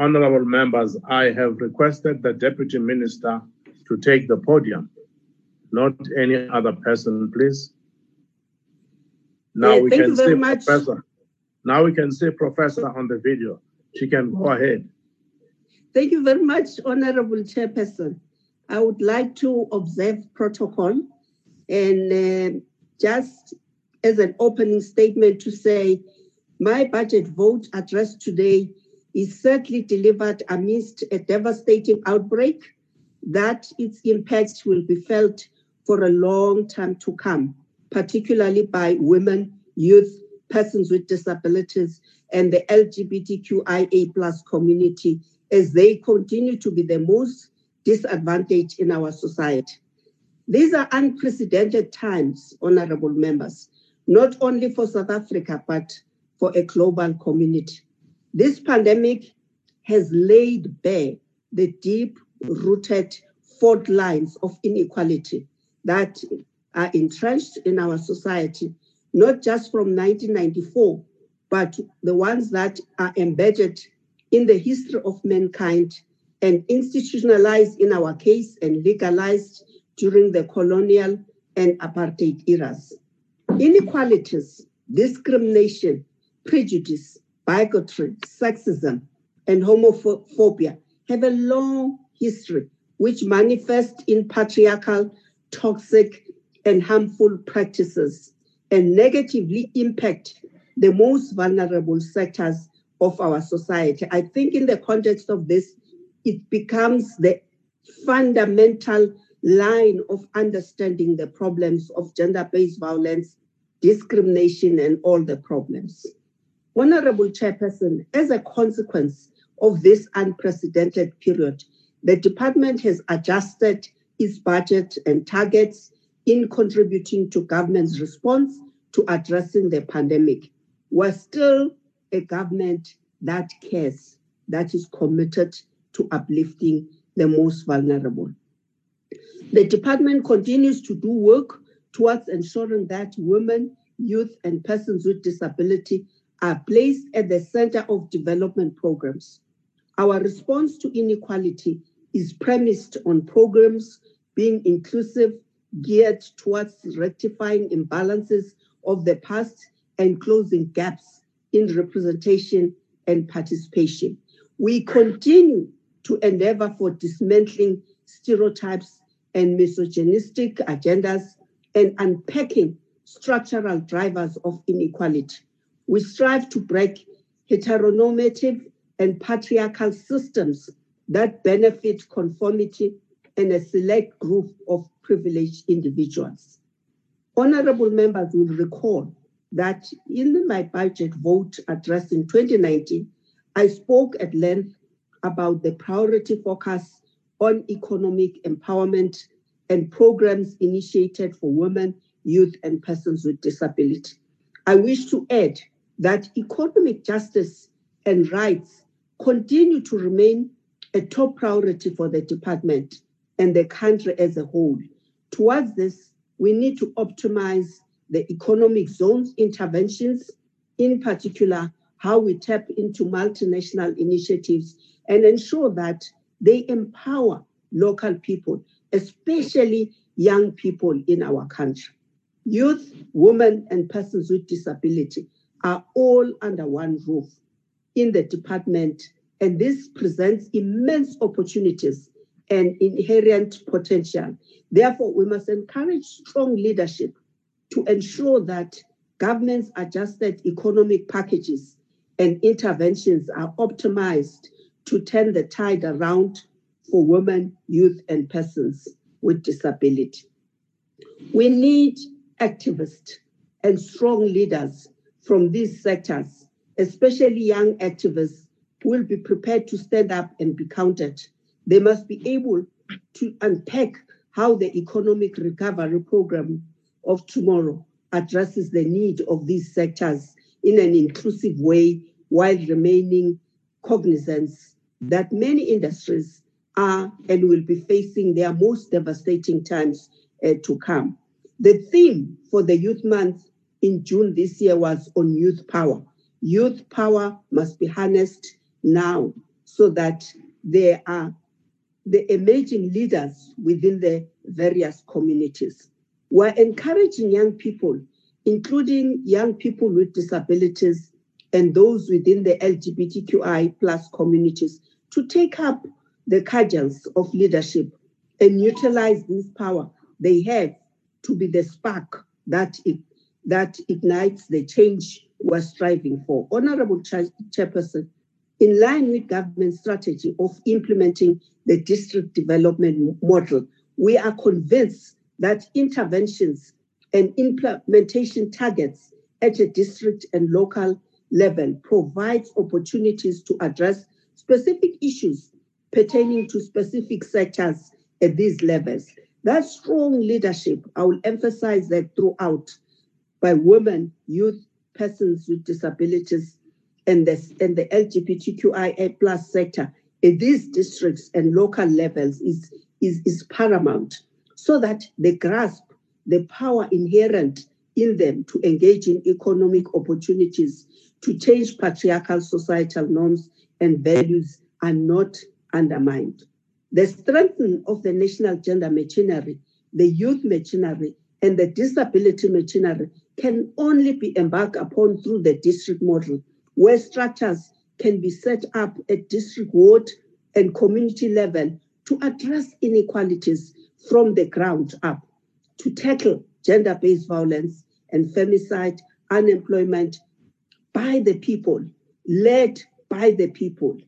honorable members, I have requested the deputy minister to take the podium, not any other person, please. Now Yeah, we can see much. professor. Now we can see professor on the video. She can go ahead. Thank you very much, Honorable Chairperson. I would like to observe protocol and uh, just as an opening statement to say my budget vote address today is certainly delivered amidst a devastating outbreak that its impacts will be felt for a long time to come, particularly by women, youth, persons with disabilities, and the LGBTQIA plus community as they continue to be the most disadvantaged in our society. These are unprecedented times, honorable members, not only for South Africa, but for a global community. This pandemic has laid bare the deep rooted fault lines of inequality that are entrenched in our society, not just from 1994, but the ones that are embedded in the history of mankind and institutionalized in our case and legalized during the colonial and apartheid eras. Inequalities, discrimination, prejudice, bigotry, sexism, and homophobia have a long history which manifest in patriarchal, toxic, and harmful practices and negatively impact the most vulnerable sectors of our society. I think, in the context of this, it becomes the fundamental line of understanding the problems of gender based violence, discrimination, and all the problems. Honorable Chairperson, as a consequence of this unprecedented period, the department has adjusted its budget and targets in contributing to government's response to addressing the pandemic. We're still a government that cares, that is committed to uplifting the most vulnerable. The department continues to do work towards ensuring that women, youth, and persons with disability are placed at the center of development programs. Our response to inequality is premised on programs being inclusive, geared towards rectifying imbalances of the past and closing gaps in representation and participation. We continue to endeavor for dismantling stereotypes and misogynistic agendas and unpacking structural drivers of inequality. We strive to break heteronormative and patriarchal systems that benefit conformity and a select group of privileged individuals. Honorable members will recall that in my budget vote address in 2019, I spoke at length about the priority focus on economic empowerment and programs initiated for women, youth, and persons with disability. I wish to add that economic justice and rights continue to remain a top priority for the department and the country as a whole. Towards this, we need to optimize the economic zones interventions, in particular, how we tap into multinational initiatives and ensure that they empower local people, especially young people in our country. Youth, women, and persons with disability are all under one roof in the department, and this presents immense opportunities and inherent potential. Therefore, we must encourage strong leadership to ensure that government's adjusted economic packages and interventions are optimized to turn the tide around for women, youth, and persons with disability. We need activists and strong leaders from these sectors, especially young activists will be prepared to stand up and be counted. They must be able to unpack how the economic recovery program of tomorrow addresses the need of these sectors in an inclusive way while remaining cognizant that many industries are and will be facing their most devastating times uh, to come. The theme for the Youth Month in June this year was on youth power. Youth power must be harnessed now so that there are the emerging leaders within the various communities. We're encouraging young people, including young people with disabilities and those within the LGBTQI plus communities, to take up the cudgels of leadership and utilize this power they have to be the spark that, it, that ignites the change we're striving for. Honorable Chairperson, in line with government strategy of implementing the district development model, we are convinced that interventions and implementation targets at a district and local level provides opportunities to address specific issues pertaining to specific sectors at these levels. That strong leadership, I will emphasize that throughout, by women, youth, persons with disabilities, and the, and the LGBTQIA plus sector in these districts and local levels is, is, is paramount so that they grasp the power inherent in them to engage in economic opportunities to change patriarchal societal norms and values are not undermined. The strengthening of the national gender machinery the youth machinery, and the disability machinery can only be embarked upon through the district model, where structures can be set up at district ward and community level to address inequalities from the ground up, to tackle gender based violence and femicide, unemployment by the people, led by the people.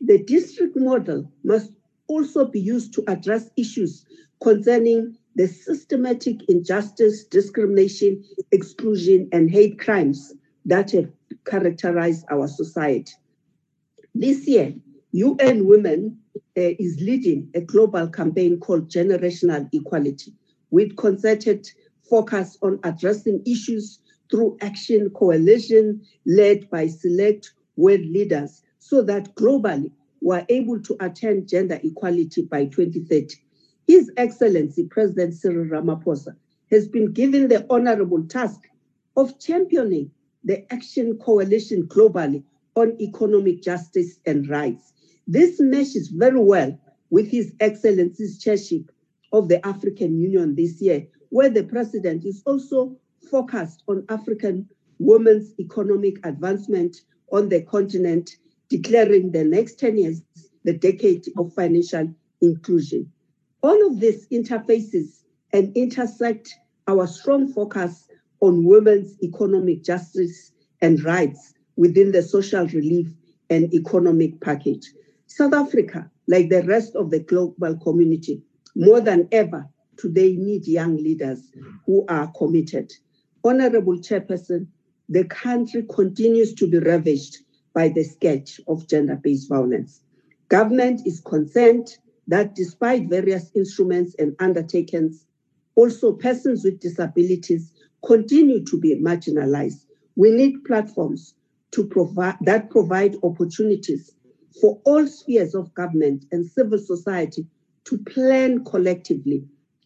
The district model must also be used to address issues concerning the systematic injustice, discrimination, exclusion, and hate crimes that have characterized our society. This year, UN Women uh, is leading a global campaign called Generational Equality, with concerted focus on addressing issues through action coalition led by select world leaders so that globally we're able to attain gender equality by 2030. His Excellency President Cyril Ramaphosa has been given the honorable task of championing the action coalition globally on economic justice and rights. This meshes very well with His Excellency's chairship of the African Union this year, where the president is also focused on African women's economic advancement on the continent, declaring the next 10 years the decade of financial inclusion. All of this interfaces and intersect our strong focus on women's economic justice and rights within the social relief and economic package. South Africa, like the rest of the global community, more than ever today need young leaders who are committed. Honorable Chairperson, the country continues to be ravaged by the scourge of gender-based violence. Government is concerned that despite various instruments and undertakings, also persons with disabilities continue to be marginalized. We need platforms to provide that provide opportunities for all spheres of government and civil society to plan collectively.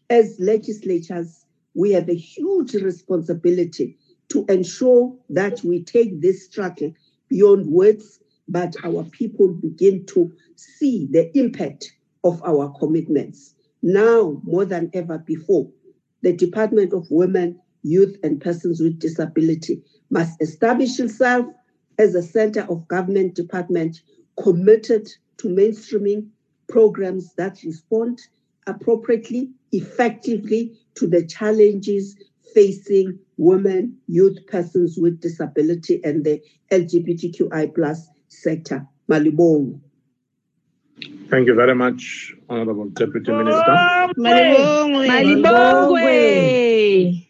As legislatures, we have a huge responsibility to ensure that we take this struggle beyond words, but our people begin to see the impact of our commitments. Now, more than ever before, the Department of Women, Youth, and Persons with Disability must establish itself as a center of government department committed to mainstreaming programs that respond appropriately, effectively to the challenges facing women, youth, persons with disability, and the LGBTQI plus sector. Malibong. Thank you very much, Honorable Deputy Minister. Malibongwe. Malibongwe.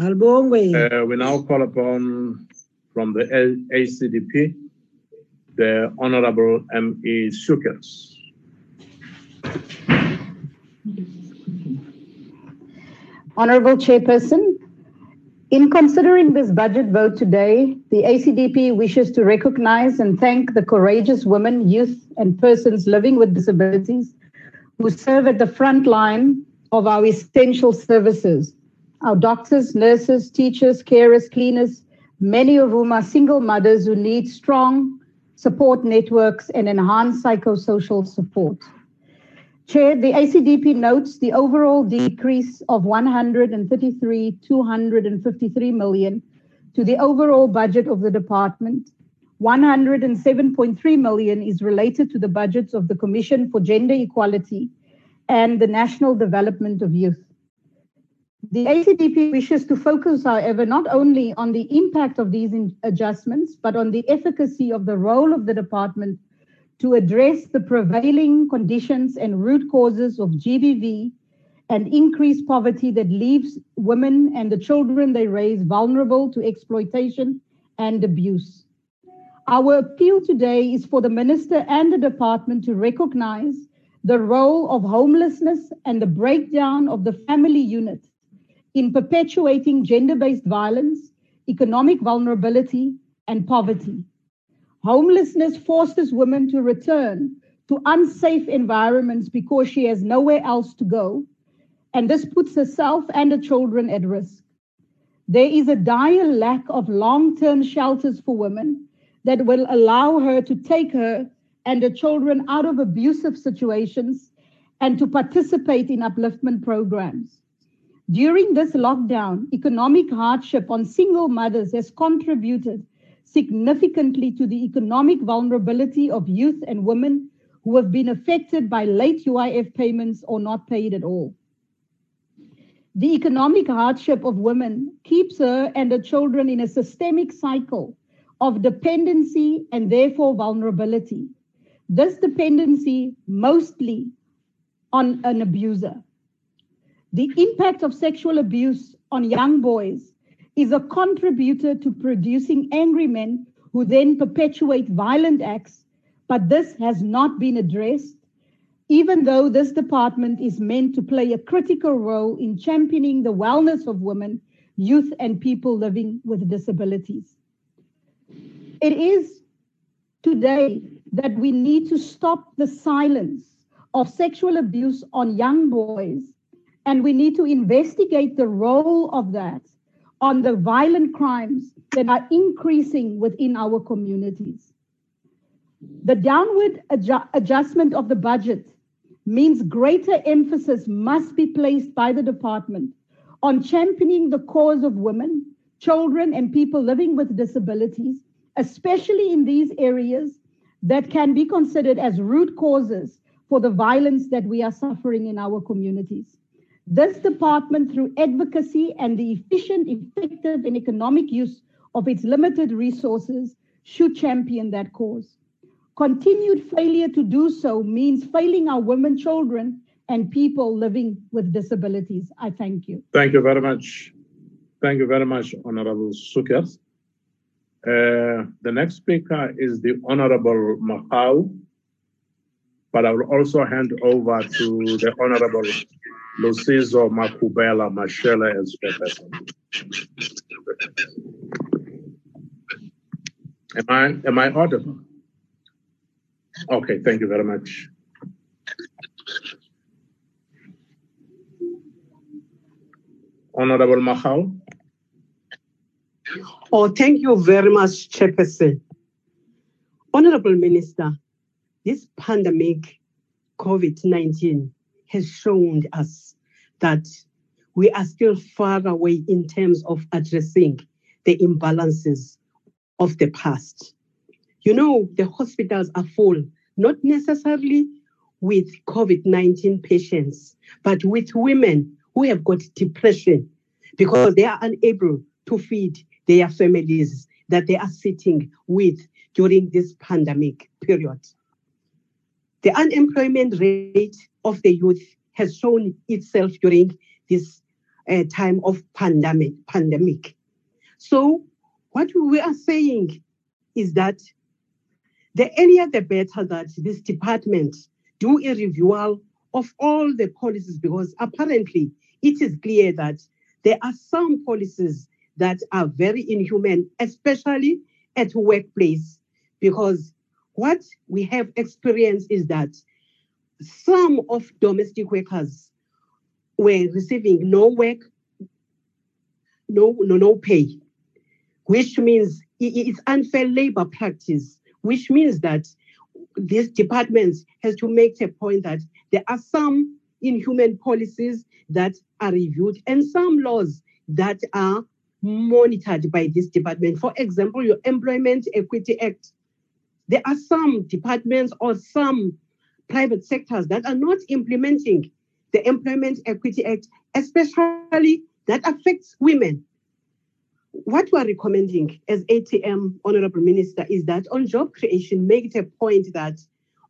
Malibongwe. Uh, we now call upon from the ACDP, the Honorable M.E. Sukers. Honorable Chairperson, in considering this budget vote today, the ACDP wishes to recognize and thank the courageous women, youth, and persons living with disabilities who serve at the front line of our essential services. Our doctors, nurses, teachers, carers, cleaners, many of whom are single mothers who need strong support networks and enhanced psychosocial support. Chair, the ACDP notes the overall decrease of 133, 253 million to the overall budget of the department. 107.3 million is related to the budgets of the Commission for Gender Equality and the National Development of Youth. The ACDP wishes to focus, however, not only on the impact of these adjustments, but on the efficacy of the role of the department to address the prevailing conditions and root causes of GBV and increased poverty that leaves women and the children they raise vulnerable to exploitation and abuse. Our appeal today is for the minister and the department to recognize the role of homelessness and the breakdown of the family unit in perpetuating gender based violence, economic vulnerability, and poverty. Homelessness forces women to return to unsafe environments because she has nowhere else to go, and this puts herself and her children at risk. There is a dire lack of long term shelters for women that will allow her to take her and her children out of abusive situations and to participate in upliftment programs. During this lockdown, economic hardship on single mothers has contributed significantly to the economic vulnerability of youth and women who have been affected by late UIF payments or not paid at all. The economic hardship of women keeps her and her children in a systemic cycle of dependency and therefore vulnerability. This dependency mostly on an abuser. The impact of sexual abuse on young boys is a contributor to producing angry men who then perpetuate violent acts, but this has not been addressed, even though this department is meant to play a critical role in championing the wellness of women, youth, and people living with disabilities. It is today that we need to stop the silence of sexual abuse on young boys and we need to investigate the role of that on the violent crimes that are increasing within our communities. The downward adju- adjustment of the budget means greater emphasis must be placed by the department on championing the cause of women, children, and people living with disabilities, especially in these areas that can be considered as root causes for the violence that we are suffering in our communities. This department, through advocacy and the efficient, effective, and economic use of its limited resources, should champion that cause. Continued failure to do so means failing our women, children, and people living with disabilities. I thank you. Thank you very much. Thank you very much, Honorable Sukers. Uh, the next speaker is the Honorable Mahau, but I will also hand over to the Honorable Lusizo Makhubela Mashele as chairperson. Am I am I audible? Okay, thank you very much. Honorable Mahal. Oh, thank you very much, Chairperson. Honorable Minister, this pandemic, COVID 19, has shown us that we are still far away in terms of addressing the imbalances of the past. You know, the hospitals are full, not necessarily with COVID 19 patients, but with women who have got depression because they are unable to feed their families that they are sitting with during this pandemic period. The unemployment rate of the youth has shown itself during this uh, time of pandemic. Pandemic. So, what we are saying is that the earlier the better that this department do a review of all the policies because apparently it is clear that there are some policies that are very inhuman, especially at workplace, because what we have experienced is that some of domestic workers were receiving no work, no, no, no pay, which means it's unfair labor practice, which means that this department has to make a point that there are some inhuman policies that are reviewed and some laws that are monitored by this department. For example, your Employment Equity Act. There are some departments or some private sectors that are not implementing the Employment Equity Act, especially that affects women. What we are recommending as ATM, Honorable Minister, is that on job creation, make it a point that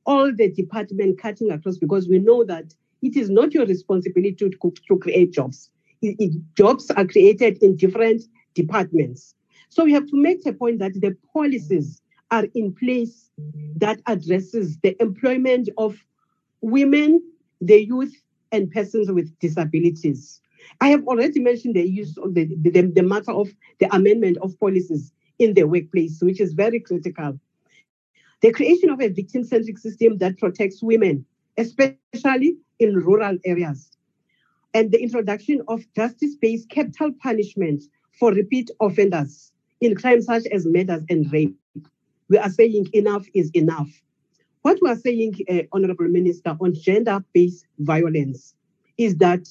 all the department cutting across, because we know that it is not your responsibility to, to create jobs. It, it, jobs are created in different departments. So we have to make a point that the policies are in place that addresses the employment of women, the youth, and persons with disabilities. I have already mentioned the use of the, the, the matter of the amendment of policies in the workplace, which is very critical. The creation of a victim centric system that protects women, especially in rural areas, and the introduction of justice based capital punishment for repeat offenders in crimes such as murders and rape we are saying enough is enough. What we are saying, uh, Honorable Minister, on gender based violence is that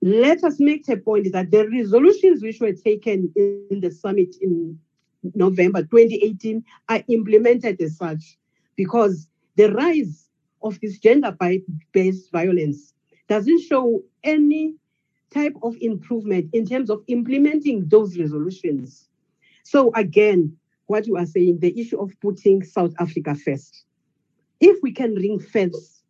let us make a point that the resolutions which were taken in the summit in November 2018 are implemented as such because the rise of this gender based violence doesn't show any type of improvement in terms of implementing those resolutions. So, again, what you are saying, the issue of putting South Africa first. If we can ring fence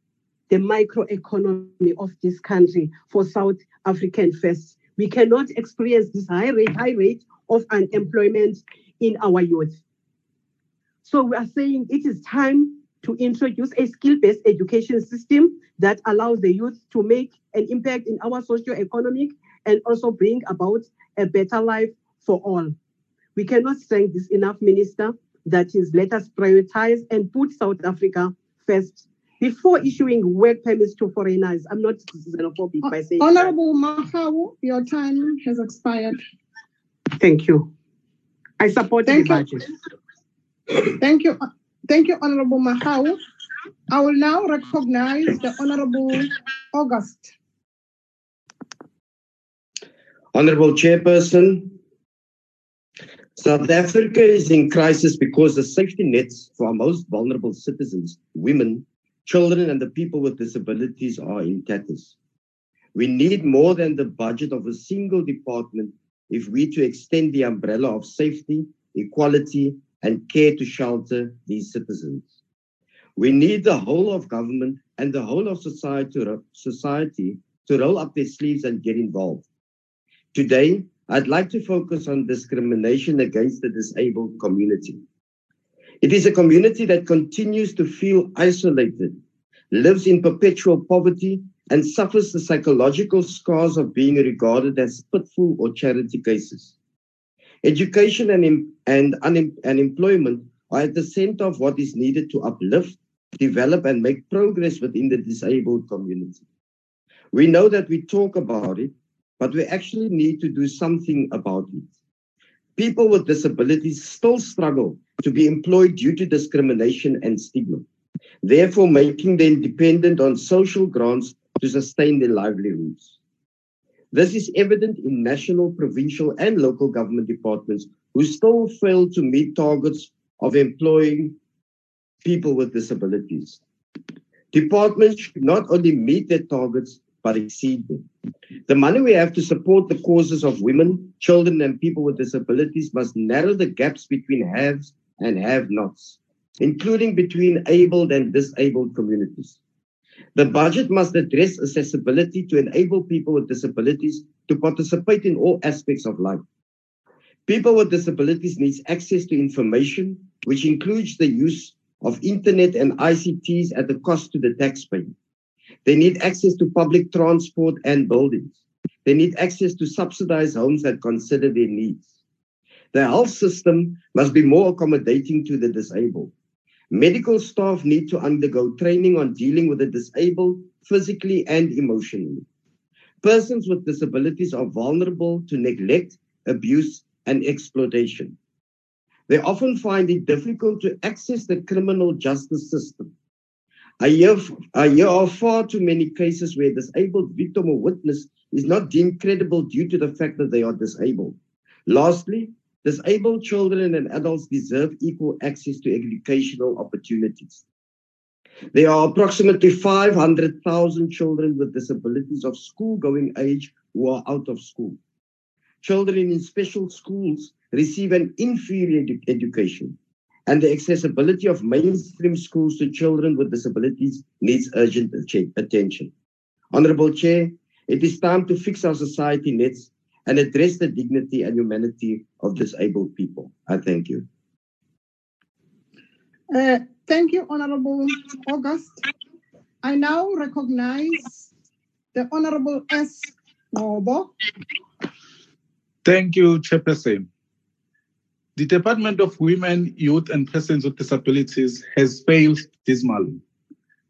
the microeconomy of this country for South African first, we cannot experience this high rate, high rate of unemployment in our youth. So we are saying it is time to introduce a skill-based education system that allows the youth to make an impact in our socio-economic and also bring about a better life for all. We cannot stress this enough, Minister, that is let us prioritize and put South Africa first before issuing work permits to foreigners. I'm not xenophobic by saying Honorable Makau, your time has expired. Thank you. I support Thank the you. budget. Thank you. Thank you, Honorable Mahau. I will now recognize the Honorable August. Honorable Chairperson, South Africa is in crisis because the safety nets for our most vulnerable citizens, women, children, and the people with disabilities are in tatters. We need more than the budget of a single department if we to extend the umbrella of safety, equality, and care to shelter these citizens. We need the whole of government and the whole of society society to roll up their sleeves and get involved. Today, I'd like to focus on discrimination against the disabled community. It is a community that continues to feel isolated, lives in perpetual poverty, and suffers the psychological scars of being regarded as pitiful or charity cases. Education and, and, unem- and employment are at the center of what is needed to uplift, develop, and make progress within the disabled community. We know that we talk about it, but we actually need to do something about it. People with disabilities still struggle to be employed due to discrimination and stigma, therefore making them dependent on social grants to sustain their livelihoods. This is evident in national, provincial, and local government departments who still fail to meet targets of employing people with disabilities. Departments should not only meet their targets, but exceed them. The money we have to support the causes of women, children, and people with disabilities must narrow the gaps between haves and have nots, including between abled and disabled communities. The budget must address accessibility to enable people with disabilities to participate in all aspects of life. People with disabilities need access to information, which includes the use of internet and ICTs at a cost to the taxpayer. They need access to public transport and buildings. They need access to subsidized homes that consider their needs. The health system must be more accommodating to the disabled. Medical staff need to undergo training on dealing with the disabled physically and emotionally. Persons with disabilities are vulnerable to neglect, abuse, and exploitation. They often find it difficult to access the criminal justice system. I hear, I hear of far too many cases where disabled victim or witness is not deemed credible due to the fact that they are disabled. Lastly, disabled children and adults deserve equal access to educational opportunities. There are approximately 500,000 children with disabilities of school going age who are out of school. Children in special schools receive an inferior edu- education, and the accessibility of mainstream schools to children with disabilities needs urgent attention. Honorable Chair, it is time to fix our society nets and address the dignity and humanity of disabled people. I thank you. Uh, thank you, Honorable August. I now recognize the Honorable S. Nobo. Thank you, Chairperson. The Department of Women, Youth and Persons with Disabilities has failed dismally.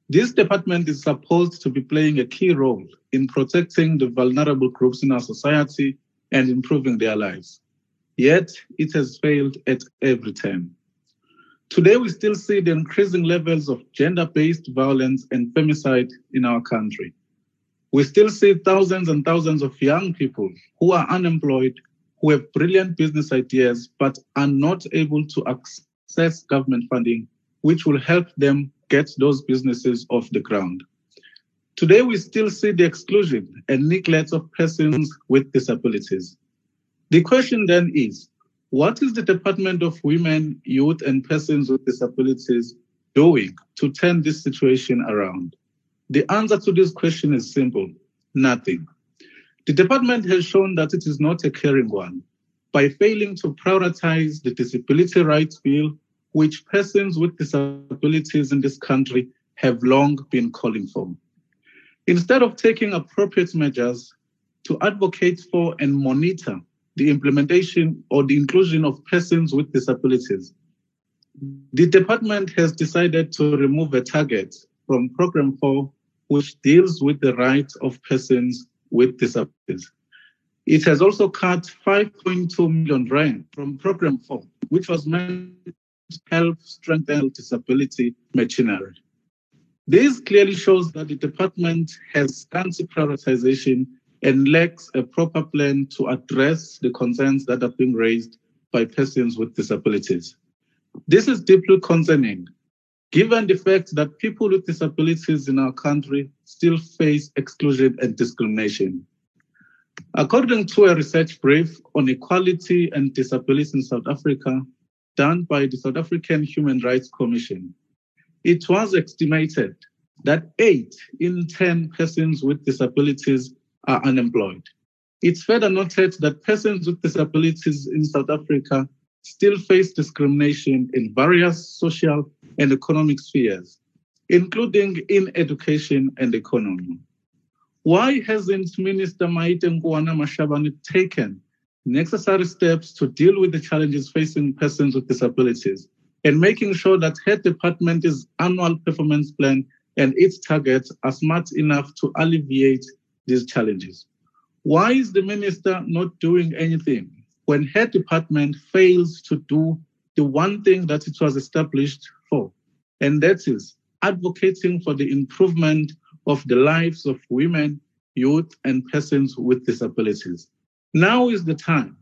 This department is supposed to be playing a key role in protecting the vulnerable groups in our society and improving their lives. Yet, it has failed at every turn. Today, we still see the increasing levels of gender based violence and femicide in our country. We still see thousands and thousands of young people who are unemployed, who have brilliant business ideas, but are not able to access government funding, which will help them get those businesses off the ground. Today, we still see the exclusion and neglect of persons with disabilities. The question then is, what is the Department of Women, Youth and Persons with Disabilities doing to turn this situation around? The answer to this question is simple, nothing. The department has shown that it is not a caring one by failing to prioritize the Disability Rights Bill, which persons with disabilities in this country have long been calling for. Instead of taking appropriate measures to advocate for and monitor the implementation or the inclusion of persons with disabilities, the department has decided to remove a target from Program 4, which deals with the rights of persons with disabilities. It has also cut 5.2 million rand from Program 4, which was meant to help strengthen disability machinery. This clearly shows that the department has scanty prioritization and lacks a proper plan to address the concerns that are being raised by persons with disabilities. This is deeply concerning, given the fact that people with disabilities in our country still face exclusion and discrimination. According to a research brief on equality and disability in South Africa done by the South African Human Rights Commission, it was estimated that eight in 10 persons with disabilities are unemployed. It's further noted that persons with disabilities in South Africa still face discrimination in various social and economic spheres, including in education and economy. Why hasn't Minister Maite Nkoana Mashabane taken necessary steps to deal with the challenges facing persons with disabilities and making sure that her department's annual performance plan and its targets are smart enough to alleviate these challenges. Why is the minister not doing anything when her department fails to do the one thing that it was established? And that is advocating for the improvement of the lives of women, youth, and persons with disabilities. Now is the time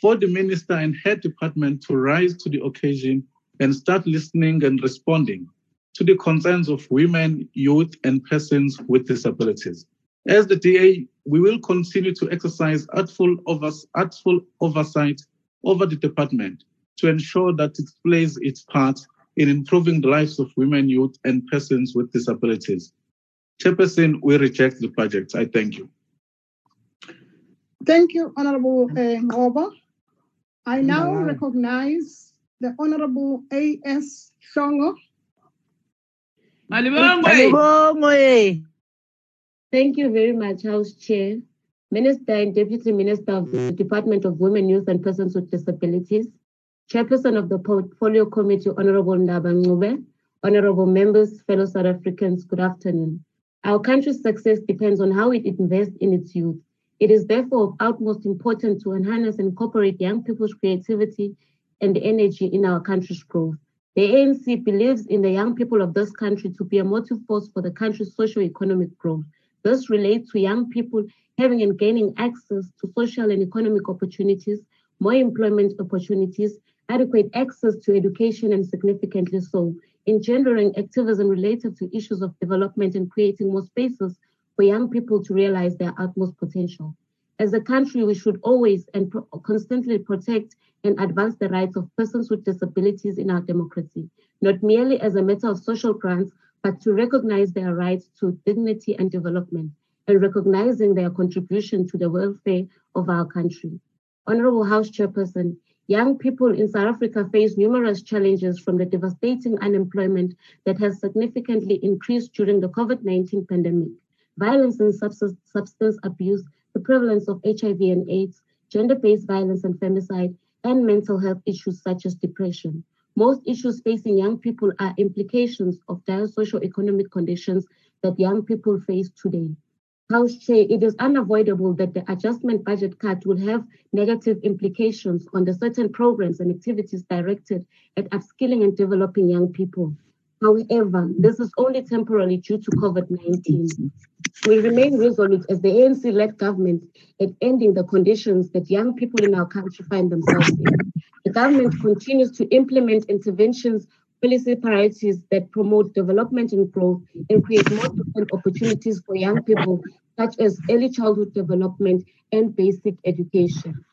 for the minister and her department to rise to the occasion and start listening and responding to the concerns of women, youth, and persons with disabilities. As the DA, we will continue to exercise artful, overs- artful oversight over the department to ensure that it plays its part in improving the lives of women, youth, and persons with disabilities. Chairperson, we reject the project. I thank you. Thank you, Honorable uh, Ngoba. I now recognize the Honorable A.S. Shongo. Malibongwe. Thank you very much, House Chair, Minister and Deputy Minister of the Department of Women, Youth and Persons with Disabilities, Chairperson of the Portfolio Committee, Honorable Ndaba Ncube, Honorable members, fellow South Africans, good afternoon. Our country's success depends on how it invests in its youth. It is therefore of utmost importance to enhance and incorporate young people's creativity and energy in our country's growth. The ANC believes in the young people of this country to be a motive force for the country's socio-economic growth. This relates to young people having and gaining access to social and economic opportunities, more employment opportunities, adequate access to education, and significantly so, engendering activism related to issues of development and creating more spaces for young people to realize their utmost potential. As a country, we should always and pro- constantly protect and advance the rights of persons with disabilities in our democracy, not merely as a matter of social grants, but to recognize their rights to dignity and development, and recognizing their contribution to the welfare of our country. Honorable House Chairperson, young people in South Africa face numerous challenges from the devastating unemployment that has significantly increased during the COVID 19 pandemic, violence and substance, abuse, the prevalence of HIV and AIDS, gender based violence and femicide, and mental health issues such as depression. Most issues facing young people are implications of dire socio-economic conditions that young people face today. House Chair, it is unavoidable that the adjustment budget cut will have negative implications on the certain programs and activities directed at upskilling and developing young people. However, this is only temporarily due to COVID 19. We remain resolute as the ANC led government at ending the conditions that young people in our country find themselves in. The government continues to implement interventions, policy priorities that promote development and growth and create more opportunities for young people, such as early childhood development and basic education.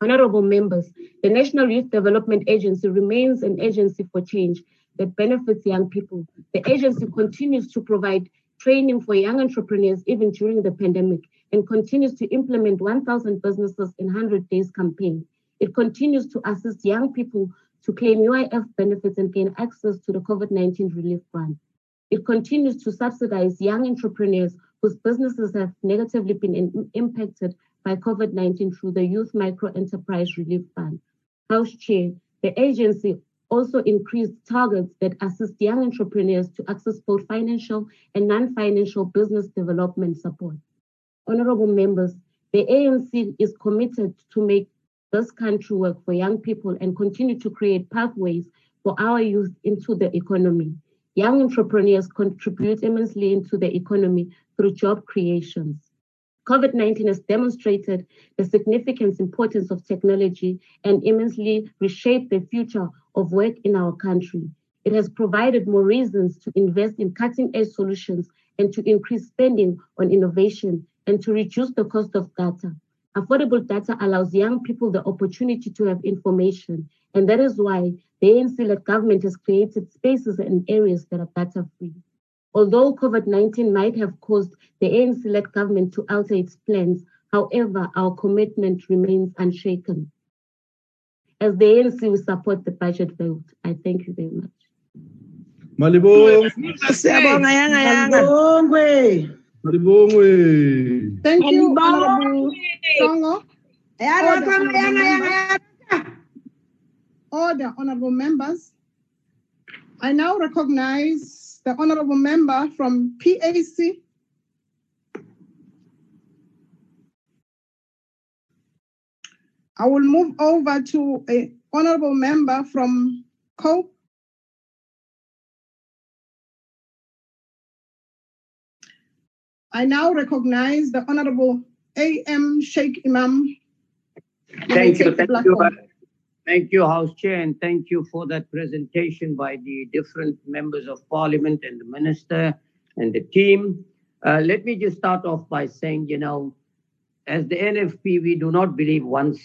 Honorable members, the National Youth Development Agency remains an agency for change that benefits young people. The agency continues to provide training for young entrepreneurs even during the pandemic and continues to implement 1,000 businesses in 100 days campaign. It continues to assist young people to claim UIF benefits and gain access to the COVID 19 relief fund. It continues to subsidize young entrepreneurs whose businesses have negatively been in, impacted by COVID 19 through the Youth Micro Enterprise Relief Fund. House Chair, the agency also increased targets that assist young entrepreneurs to access both financial and non financial business development support. Honorable members, the ANC is committed to make this country work for young people and continue to create pathways for our youth into the economy. Young entrepreneurs contribute immensely into the economy through job creations. COVID 19 has demonstrated the significant importance of technology and immensely reshaped the future of work in our country. It has provided more reasons to invest in cutting edge solutions and to increase spending on innovation and to reduce the cost of data. Affordable data allows young people the opportunity to have information, and that is why the ANC-led government has created spaces and areas that are data free. Although COVID 19 might have caused the ANC led government to alter its plans, however, our commitment remains unshaken. As the ANC will support the budget vote, I thank you very much. Malibong. Malibongwe. Thank you, Honorable Songo. Order, honorable members. I now recognize the honorable member from PAC. I will move over to a honorable member from COPE. I now recognize the Honorable A.M. Shaik Emam. Thank you. Thank you. Thank you, House Chair, and thank you for that presentation by the different members of Parliament and the Minister and the team. Uh, let me just start off by saying, you know, as the NFP, we do not believe one,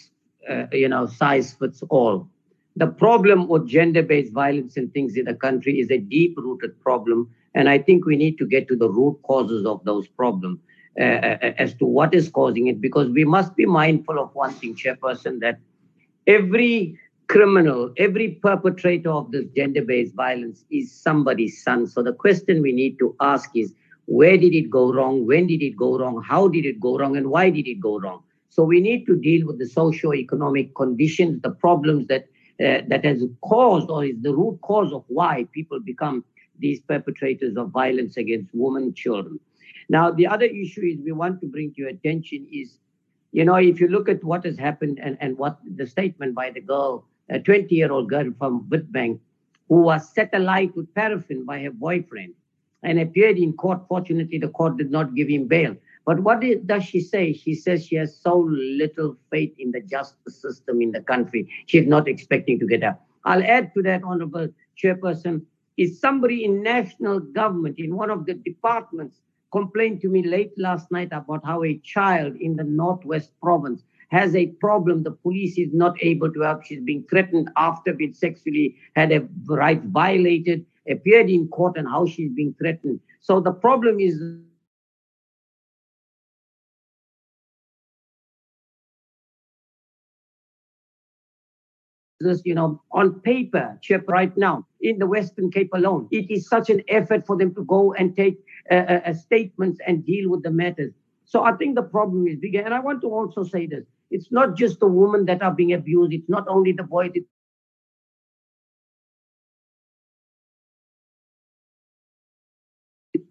uh, you know, size fits all. The problem with gender-based violence and things in the country is a deep-rooted problem, and I think we need to get to the root causes of those problems uh, uh as to what is causing it, because we must be mindful of one thing, Chairperson, that every criminal, every perpetrator of this gender based violence is somebody's son. So the question we need to ask is where did it go wrong? When did it go wrong? How did it go wrong? And why did it go wrong? So we need to deal with the socio-economic conditions, the problems that uh, that has caused or is the root cause of why people become these perpetrators of violence against women, children. Now, the other issue is we want to bring to your attention is you know, if you look at what has happened and, and what the statement by the girl, a 20 year old girl from Witbank, who was set alight with paraffin by her boyfriend and appeared in court. Fortunately, the court did not give him bail. But what does she say? She says she has so little faith in the justice system in the country. She's not expecting to get out. I'll add to that, Honorable Chairperson, is somebody in national government, in one of the departments, complained to me late last night about how a child in the Northwest province has a problem. The police is not able to help. She's being threatened after being sexually had a right violated, appeared in court, and how she's being threatened. So the problem is this, you know, on paper, chip right now in the Western Cape alone. It is such an effort for them to go and take uh, uh, statements and deal with the matters. So I think the problem is bigger. And I want to also say this it's not just the women that are being abused, it's not only the boys, it's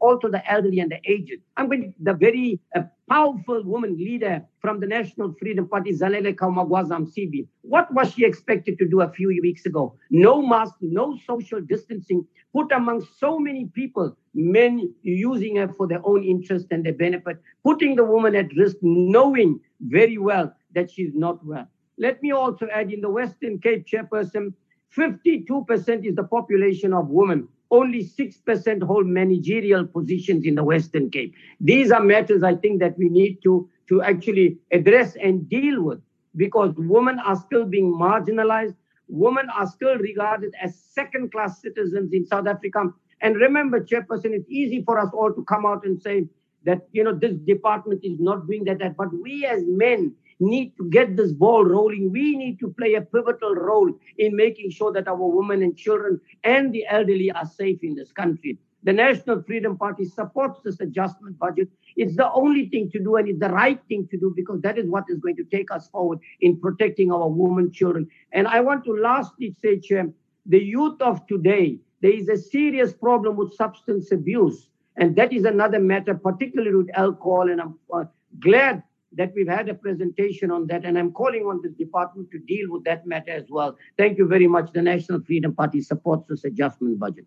also the elderly and the aged. I'm going the very uh, powerful woman leader from the National Freedom Party, Zanele kaMagwaza. What was she expected to do a few weeks ago? No mask, no social distancing, put among so many people, men using her for their own interest and their benefit, putting the woman at risk, knowing very well that she's not well. Let me also add in the Western Cape chairperson, 52% is the population of women. Only 6% hold managerial positions in the Western Cape. These are matters I think that we need to, to actually address and deal with because women are still being marginalized. Women are still regarded as second class citizens in South Africa. And remember, Chairperson, it's easy for us all to come out and say that, you know, this department is not doing that, that. But we as men need to get this ball rolling. We need to play a pivotal role in making sure that our women and children and the elderly are safe in this country. The National Freedom Party supports this adjustment budget. It's the only thing to do and it's the right thing to do because that is what is going to take us forward in protecting our women, children. And I want to lastly say, Chair, the youth of today, there is a serious problem with substance abuse. And that is another matter, particularly with alcohol. And I'm uh, glad that we've had a presentation on that, and I'm calling on this department to deal with that matter as well. Thank you very much. The National Freedom Party supports this adjustment budget.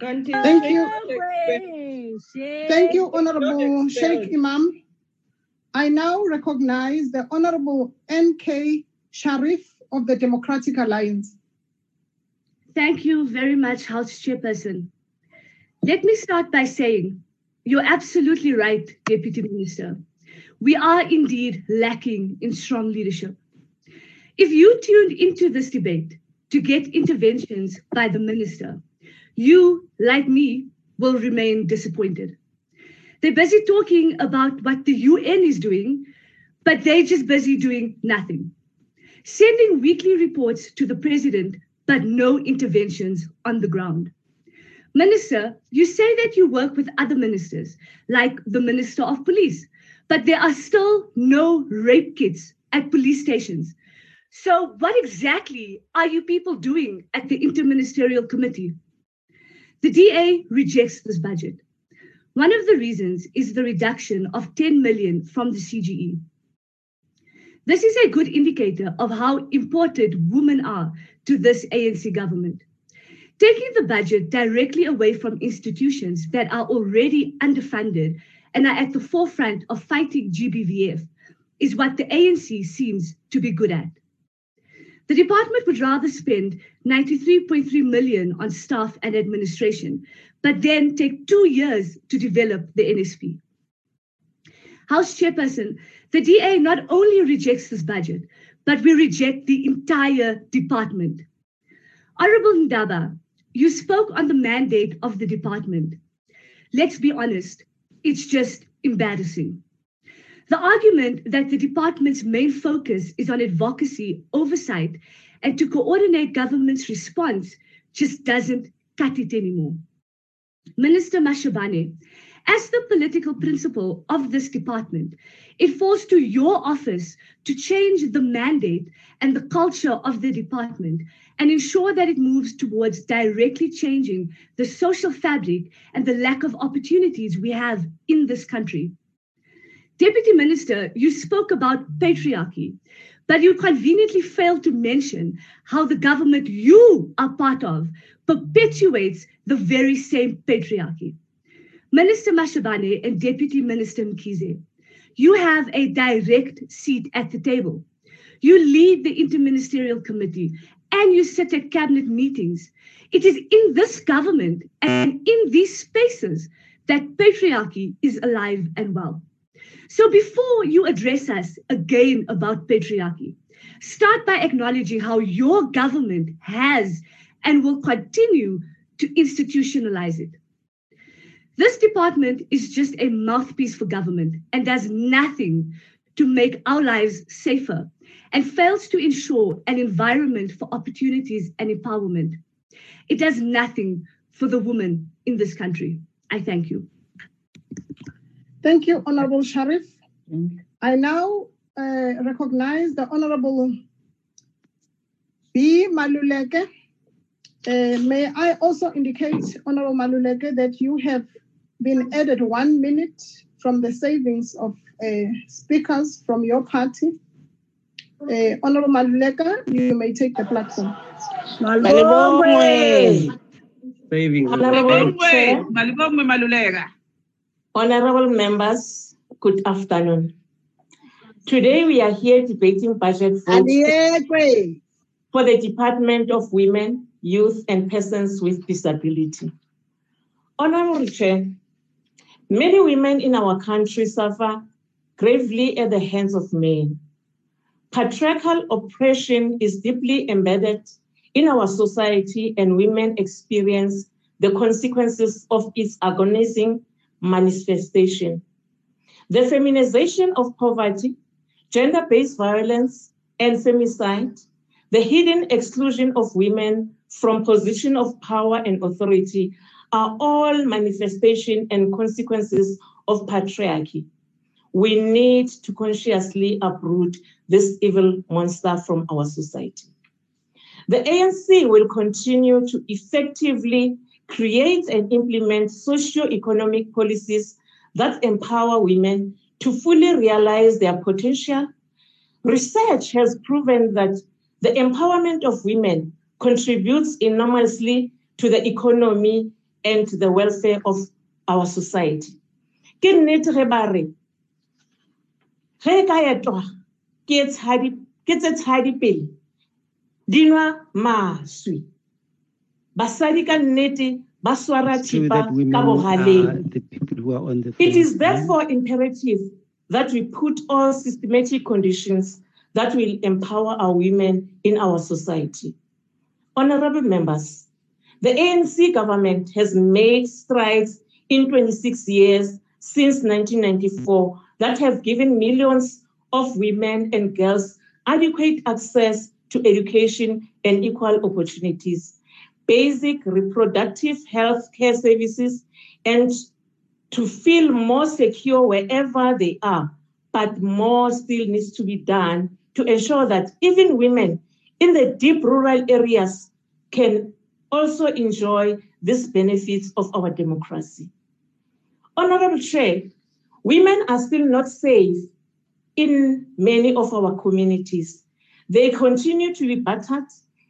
Thank you. Thank you, Honorable Shaik Emam. I now recognize the Honorable N.K. Sharif of the Democratic Alliance. Thank you very much, House Chairperson. Let me start by saying you're absolutely right, Deputy Minister we are indeed lacking in strong leadership. If you tuned into this debate to get interventions by the minister, you, like me, will remain disappointed. They're busy talking about what the UN is doing, but they're just busy doing nothing. Sending weekly reports to the president, but no interventions on the ground. Minister, you say that you work with other ministers, like the Minister of Police, but there are still no rape kits at police stations. So, what exactly are you people doing at the Interministerial Committee? The DA rejects this budget. One of the reasons is the reduction of 10 million from the CGE. This is a good indicator of how important women are to this ANC government. Taking the budget directly away from institutions that are already underfunded and are at the forefront of fighting GBVF is what the ANC seems to be good at. The department would rather spend 93.3 million on staff and administration, but then take two years to develop the NSP. House Chairperson, the DA not only rejects this budget, but we reject the entire department. Honorable Ndaba, you spoke on the mandate of the department. Let's be honest, it's just embarrassing. The argument that the department's main focus is on advocacy, oversight, and to coordinate government's response just doesn't cut it anymore. Minister Mashabane, as the political principal of this department, it falls to your office to change the mandate and the culture of the department and ensure that it moves towards directly changing the social fabric and the lack of opportunities we have in this country. Deputy Minister, you spoke about patriarchy, but you conveniently failed to mention how the government you are part of perpetuates the very same patriarchy. Minister Mashabane and Deputy Minister Mkhize, you have a direct seat at the table. You lead the Interministerial Committee and you sit at cabinet meetings. It is in this government and in these spaces that patriarchy is alive and well. So before you address us again about patriarchy, start by acknowledging how your government has and will continue to institutionalize it. This department is just a mouthpiece for government and does nothing to make our lives safer and fails to ensure an environment for opportunities and empowerment. It does nothing for the woman in this country. I thank you. Thank you, Honorable Sharif. I now uh, recognize the Honorable B. Maluleke. Uh, may I also indicate, Honorable Maluleke, that you have been added one minute from the savings of uh, speakers from your party. Uh, Honorable Maluleke, you may take the platform. Saving. Honorable Chair, Malibongwe Maluleke. honorable members, good afternoon. Today we are here debating budget votes for the Department of Women, Youth and Persons with Disability. Honorable Chair, many women in our country suffer gravely at the hands of men. Patriarchal oppression is deeply embedded in our society, and women experience the consequences of its agonizing manifestation. The feminization of poverty, gender based violence, and femicide, the hidden exclusion of women from position of power and authority are all manifestation and consequences of patriarchy. We need to consciously uproot this evil monster from our society. The ANC will continue to effectively create and implement socio-economic policies that empower women to fully realize their potential. Research has proven that the empowerment of women contributes enormously to the economy and to the welfare of our society. Ge e ka etwa ke tse tshadi pele, di nwa maswi. Basadi ka nnete ba swara thipa ka are uh, bogaleng. the people who are on the It is therefore imperative that we put all systematic conditions that will empower our women in our society. Honorable members, the ANC government has made strides in 26 years since 1994 that have given millions of women and girls adequate access to education and equal opportunities, basic reproductive health care services, and to feel more secure wherever they are. But more still needs to be done to ensure that even women in the deep rural areas can also enjoy these benefits of our democracy. Honorable Chair, women are still not safe in many of our communities. They continue to be battered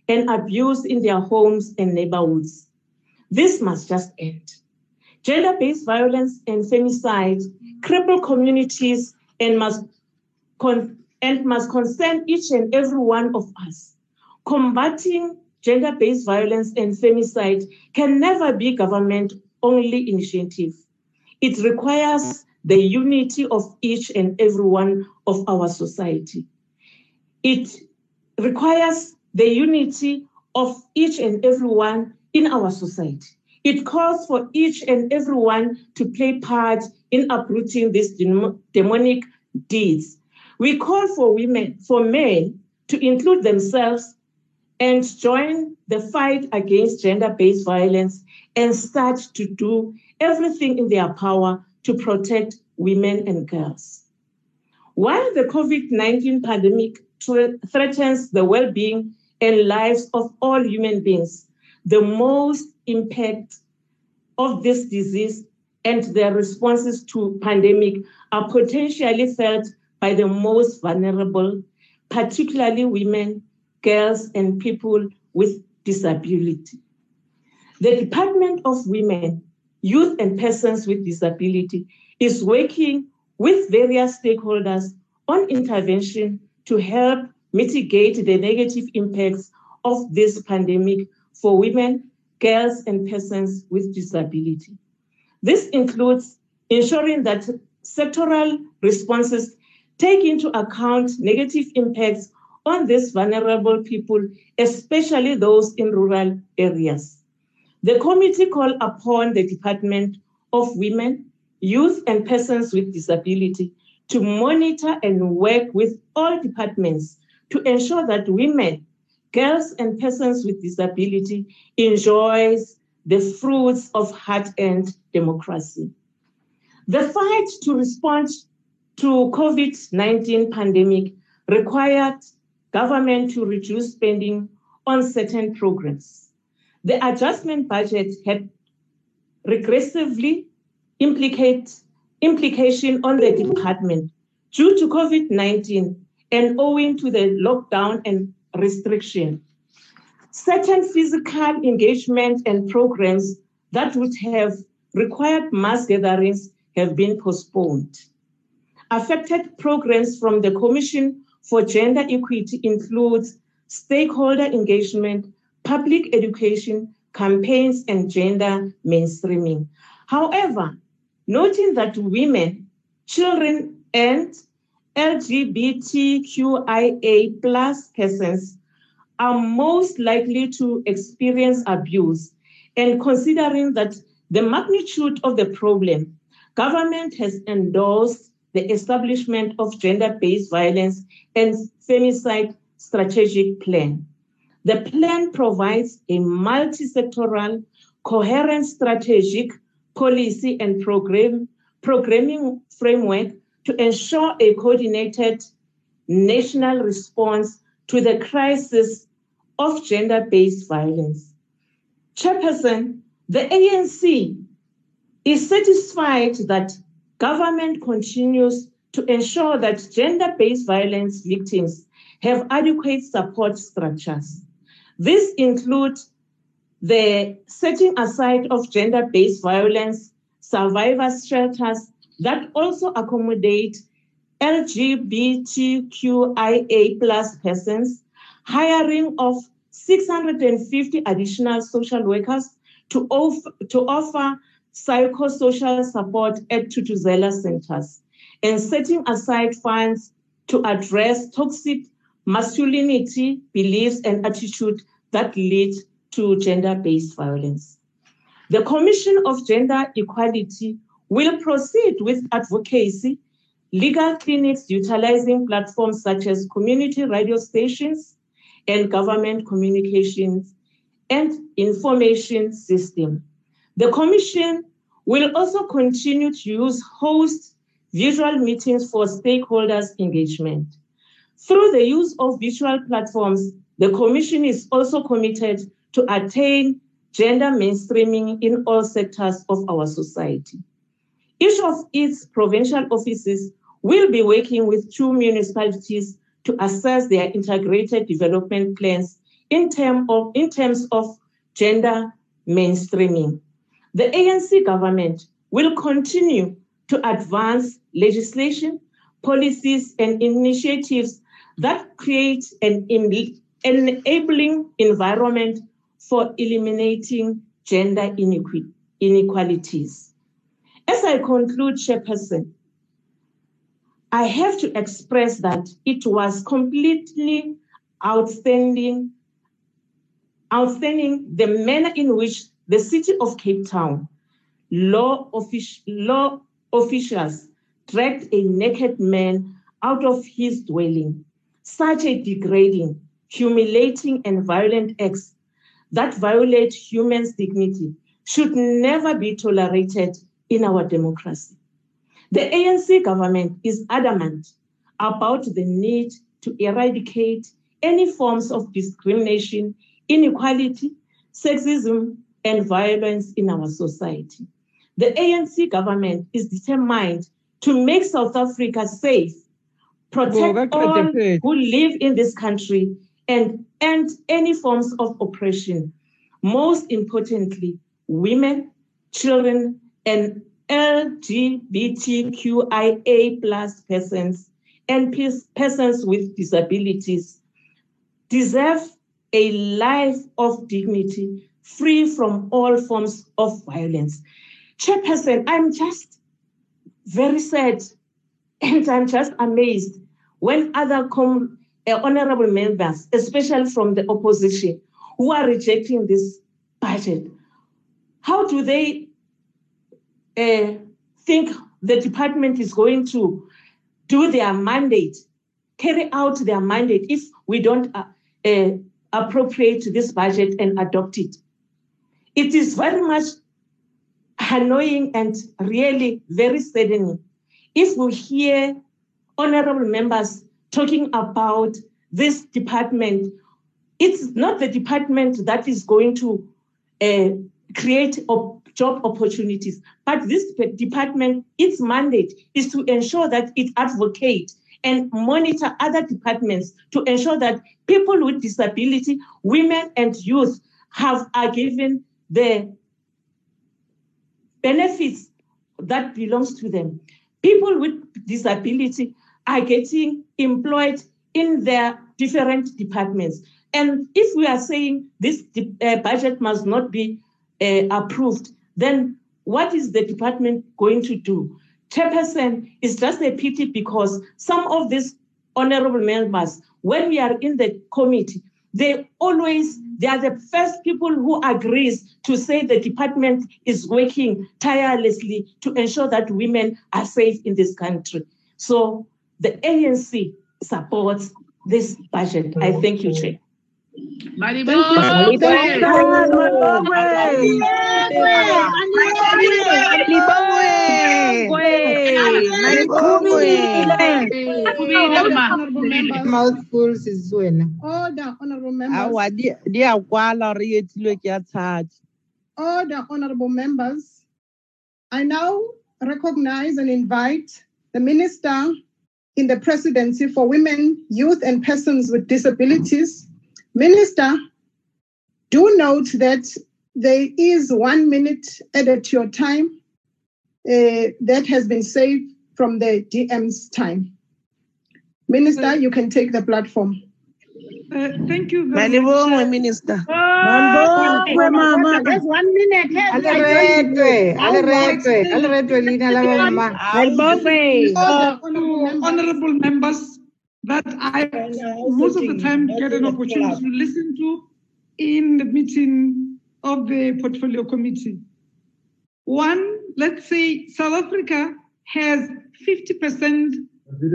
and abused in their homes and neighborhoods. This must just end. Gender based violence and femicide cripple communities and must, con- and must concern each and every one of us. Combating gender based violence and femicide can never be government only initiative. It requires the unity of each and every one of our society. It requires the unity of each and everyone in our society. It calls for each and everyone to play part in uprooting these demonic deeds. We call for women, for men to include themselves and join the fight against gender based violence and start to do everything in their power to protect women and girls. While the COVID 19 pandemic threatens the well being and lives of all human beings, the most impact of this disease and their responses to pandemic are potentially felt by the most vulnerable, particularly women, girls, and people with disability. The Department of Women, Youth and Persons with Disability is working with various stakeholders on intervention to help mitigate the negative impacts of this pandemic for women, girls, and persons with disability. This includes ensuring that sectoral responses take into account negative impacts on these vulnerable people, especially those in rural areas. The committee called upon the Department of Women, Youth, and Persons with Disability to monitor and work with all departments to ensure that women, girls, and persons with disability enjoys the fruits of hard-earned democracy. The fight to respond to COVID-19 pandemic required government to reduce spending on certain programs. The adjustment budget had regressively implicate, implication on the department due to COVID-19 and owing to the lockdown and restriction. Certain physical engagement and programs that would have required mass gatherings have been postponed. Affected programs from the Commission for Gender Equity includes stakeholder engagement, public education, campaigns, and gender mainstreaming. However, noting that women, children, and LGBTQIA plus persons are most likely to experience abuse, and considering that the magnitude of the problem, government has endorsed the establishment of gender-based violence and femicide strategic plan. The plan provides a multi-sectoral, coherent strategic policy and program, programming framework to ensure a coordinated national response to the crisis of gender-based violence. Chairperson, the ANC is satisfied that government continues to ensure that gender-based violence victims have adequate support structures. This includes the setting aside of gender-based violence survivors shelters that also accommodate LGBTQIA plus persons, hiring of 650 additional social workers to to offer psychosocial support at Thuthuzela centers, and setting aside funds to address toxic masculinity, beliefs, and attitude that lead to gender-based violence. The Commission of Gender Equality will proceed with advocacy, legal clinics utilizing platforms such as community radio stations and government communications and information system. The Commission will also continue to use host visual meetings for stakeholders engagement. Through the use of visual platforms, the Commission is also committed to attain gender mainstreaming in all sectors of our society. Each of its provincial offices will be working with two municipalities to assess their integrated development plans in, term of, in terms of gender mainstreaming. The ANC government will continue to advance legislation, policies, and initiatives that creates an enabling environment for eliminating gender inequalities. As I conclude, Chairperson, I have to express that it was completely outstanding, outstanding the manner in which the city of Cape Town law, offic- law officials dragged a naked man out of his dwelling. Such a degrading, humiliating, and violent acts that violate humans' dignity should never be tolerated in our democracy. The ANC government is adamant about the need to eradicate any forms of discrimination, inequality, sexism, and violence in our society. The ANC government is determined to make South Africa safe, protect all who live in this country, and end any forms of oppression. Most importantly, women, children, and LGBTQIA plus persons and persons with disabilities deserve a life of dignity free from all forms of violence. Chairperson, I'm just very sad and I'm just amazed when other com- uh, honorable members, especially from the opposition, who are rejecting this budget, how do they uh, think the department is going to do their mandate, carry out their mandate if we don't uh, uh, appropriate this budget and adopt it? It is very much annoying and really very saddening if we hear honorable members talking about this department. It's not the department that is going to uh, create op- job opportunities. But this department, its mandate is to ensure that it advocates and monitor other departments to ensure that people with disability, women and youth have are given the benefits that belongs to them. People with disability are getting employed in their different departments. And if we are saying this uh, budget must not be uh, approved, then what is the department going to do? Chairperson is just a pity because some of these honorable members, when we are in the committee, they always they are the first people who agrees to say the department is working tirelessly to ensure that women are safe in this country. So the ANC supports this budget. I thank you, Chair. Mouthfuls is when. Order, honorable members. Awa di di a kwala re etilwe ke a tshadi. Order, honorable members. I now recognize and invite the Minister in the Presidency for Women, Youth and Persons with Disabilities. Minister, do note that there is one minute added to your time uh, that has been saved from the DM's time. Minister, you can take the platform. Uh, thank you very much. much, Minister. Mandongwe, mama. There's one minute. Aleretwe, aleretwe, aleretwe, Lina la mama. To honorable members that I most of the time get an opportunity to listen to in the meeting of the portfolio committee. One, let's say South Africa has 50%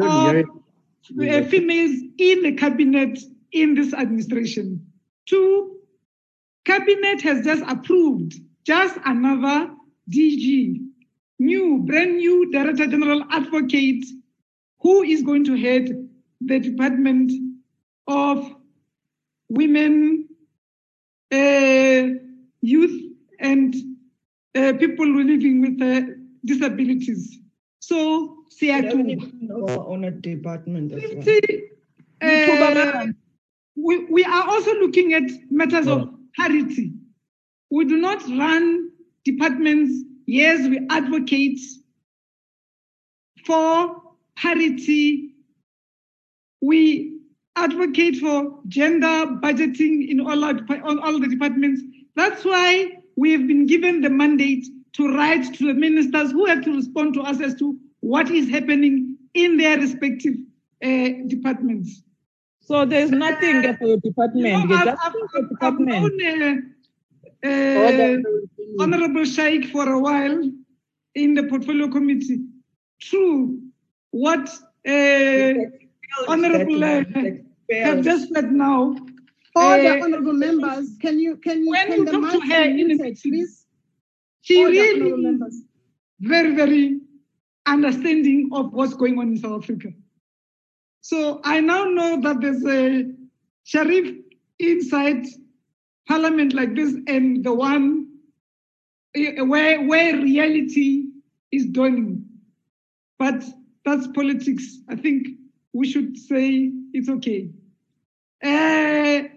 of uh, females in the cabinet in this administration. Two, cabinet has just approved just another DG, new, brand new Director General Advocate, who is going to head the Department of Women, uh, Youth, and uh, people living with uh, disabilities. So, CR2. On a department as well. Uh, we, we are also looking at matters of parity. We do not run departments, yes, we advocate for parity. We advocate for gender budgeting in all, our, all the departments. That's why we have been given the mandate to write to the ministers who have to respond to us as to what is happening in their respective uh, departments. So there's nothing for your department. No, I've, I've, I've, I've department. known uh, uh, Honorable Shaik for a while in the portfolio committee. True, what uh, Honorable uh, have just said now. Order, uh, honorable members. Can you can you when can you the talk to her in the please? she honorable really very, very understanding of what's going on in South Africa. So I now know that there's a Sharif inside parliament like this and the one eh, where, where reality is dawning. But that's politics. I think we should say it's okay. Uh,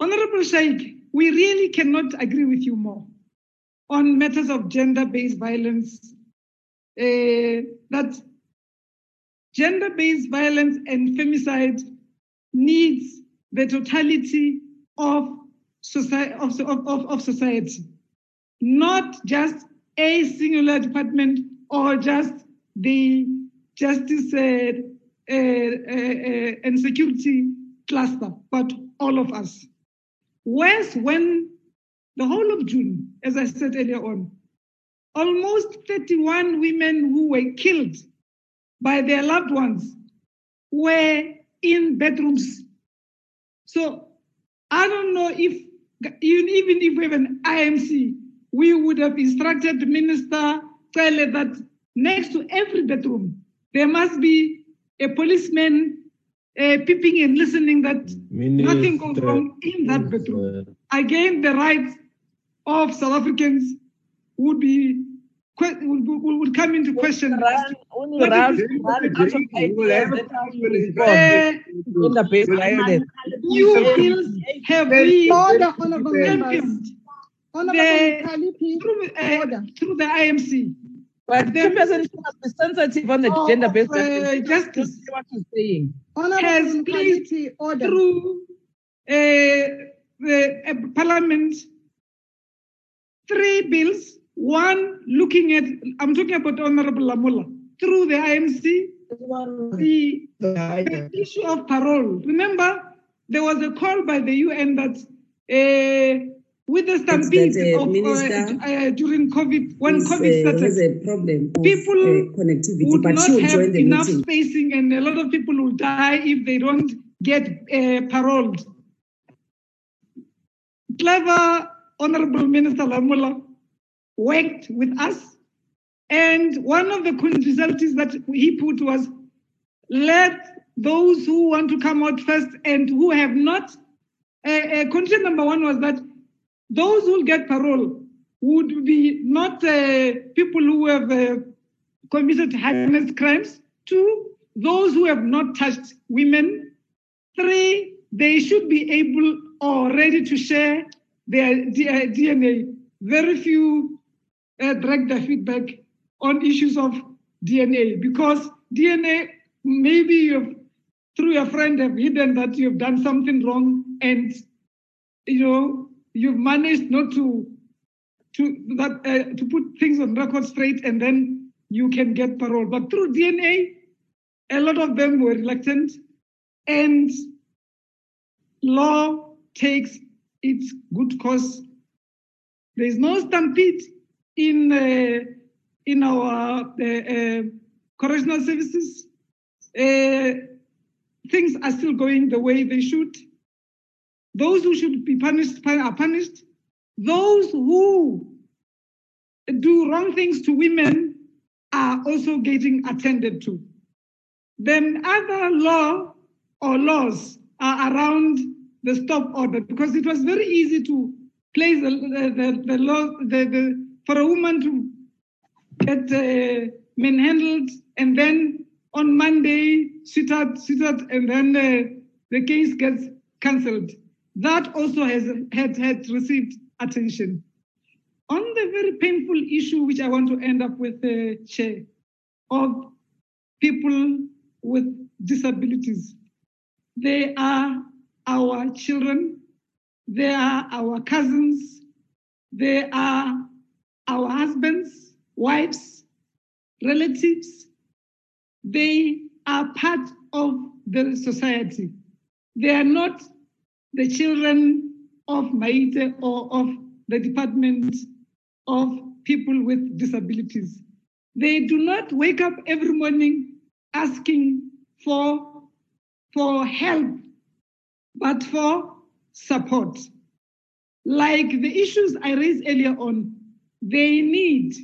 Honorable Shaik, we really cannot agree with you more on matters of gender-based violence. Uh, that gender-based violence and femicide needs the totality of, of, of, of society, not just a singular department or just the justice uh, uh, uh, and security cluster, but all of us. Whereas when the whole of June, as I said earlier on, almost 31 women who were killed by their loved ones were in bedrooms. So I don't know if, even if we have an IMC, we would have instructed minister Cele that next to every bedroom, there must be a policeman uh, peeping and listening that nothing goes wrong in that bedroom. Again, the rights of South Africans would be que- would, would, would come into question. only run- run out of ideas that how you respond. Gender-based. You bills have been Order, honorable members. Honorable through, uh, through the IMC. But the (laughs) person must be sensitive on the Oh, gender-based uh, violence. justice What you're saying. has order. through uh, the uh, Parliament three bills. One looking at, I'm talking about Honorable Lamola, through the IMC, the, the issue of parole. Remember, there was a call by the UN that uh, with the stampede that, uh, of, Minister, uh, uh, during COVID, when Is, COVID uh, started, a problem people uh, connectivity, would but not have join the enough meeting. spacing, and a lot of people will die if they don't get uh, paroled. Clever Honorable Minister Lamola worked with us, and one of the conditionalities that he put was let those who want to come out first and who have not. Uh, uh, condition number one was that those who get parole would be not uh, people who have uh, committed heinous crimes. Two, those who have not touched women. Three, they should be able or ready to share their D- uh, DNA. Very few uh, their feedback on issues of DNA because DNA, maybe you've through your friend have hidden that you've done something wrong and you know you've managed not to to that uh, to put things on record straight and then you can get parole. But through dna a lot of them were reluctant and law takes its good course. There is no stampede in uh, in our uh, uh, correctional services. Uh, things are still going the way they should. Those who should be punished are punished. Those who do wrong things to women are also getting attended to. Then other law or laws are around the stop order because it was very easy to place the, the, the, law the, the, for a woman to get uh, manhandled and then on Monday, sit out, sit out, and then uh, the case gets cancelled. That also has had, received attention. On the very painful issue, which I want to end up with, uh, Chair, of people with disabilities. They are our children, they are our cousins, they are our husbands, wives, relatives, they are part of the society. They are not the children of Maite or of the Department of People with Disabilities. They do not wake up every morning asking for, for help, but for support. Like the issues I raised earlier on, they need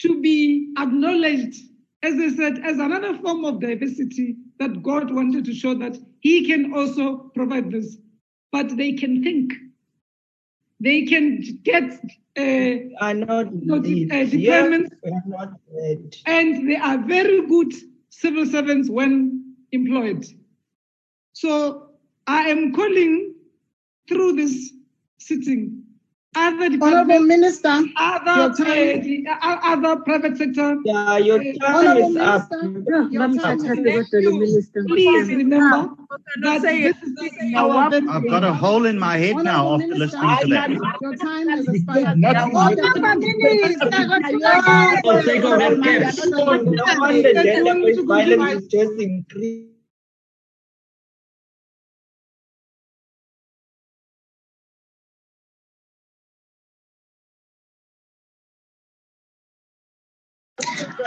to be acknowledged as I said, as another form of diversity that God wanted to show that He can also provide this, but they can think. They can get uh, are not noti- uh, Yes, deployments, not and they are very good civil servants when employed. So I am calling through this sitting other Honorable Minister, other, your uh, the, uh, other private sector. Yeah, your uh, time Honorable is up. Minister, your time is up. Please remember that this it. is our I've got a hole in my head now after listening to that. your time has expired. Not- Order. For sake of respect, no wonder gender-based violence is just increasing.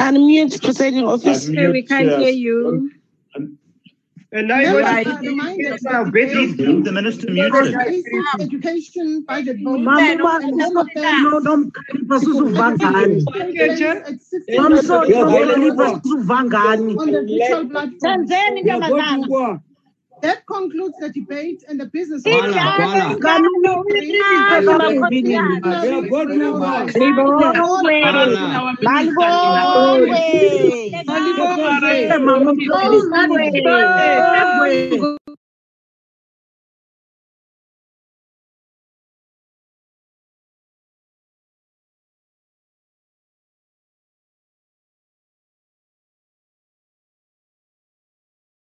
Unmute presiding officer. Unmute, we can't yes. hear you. And Members are reminded that Please keep the minister muted. basic education budget vote Mama, and home affairs no, no, Vangani. takes place at 6 I'm sorry, on Vangani. the virtual platform. Tanzania, That concludes the debate and the business. Bala, bala. Malibu. Malibu.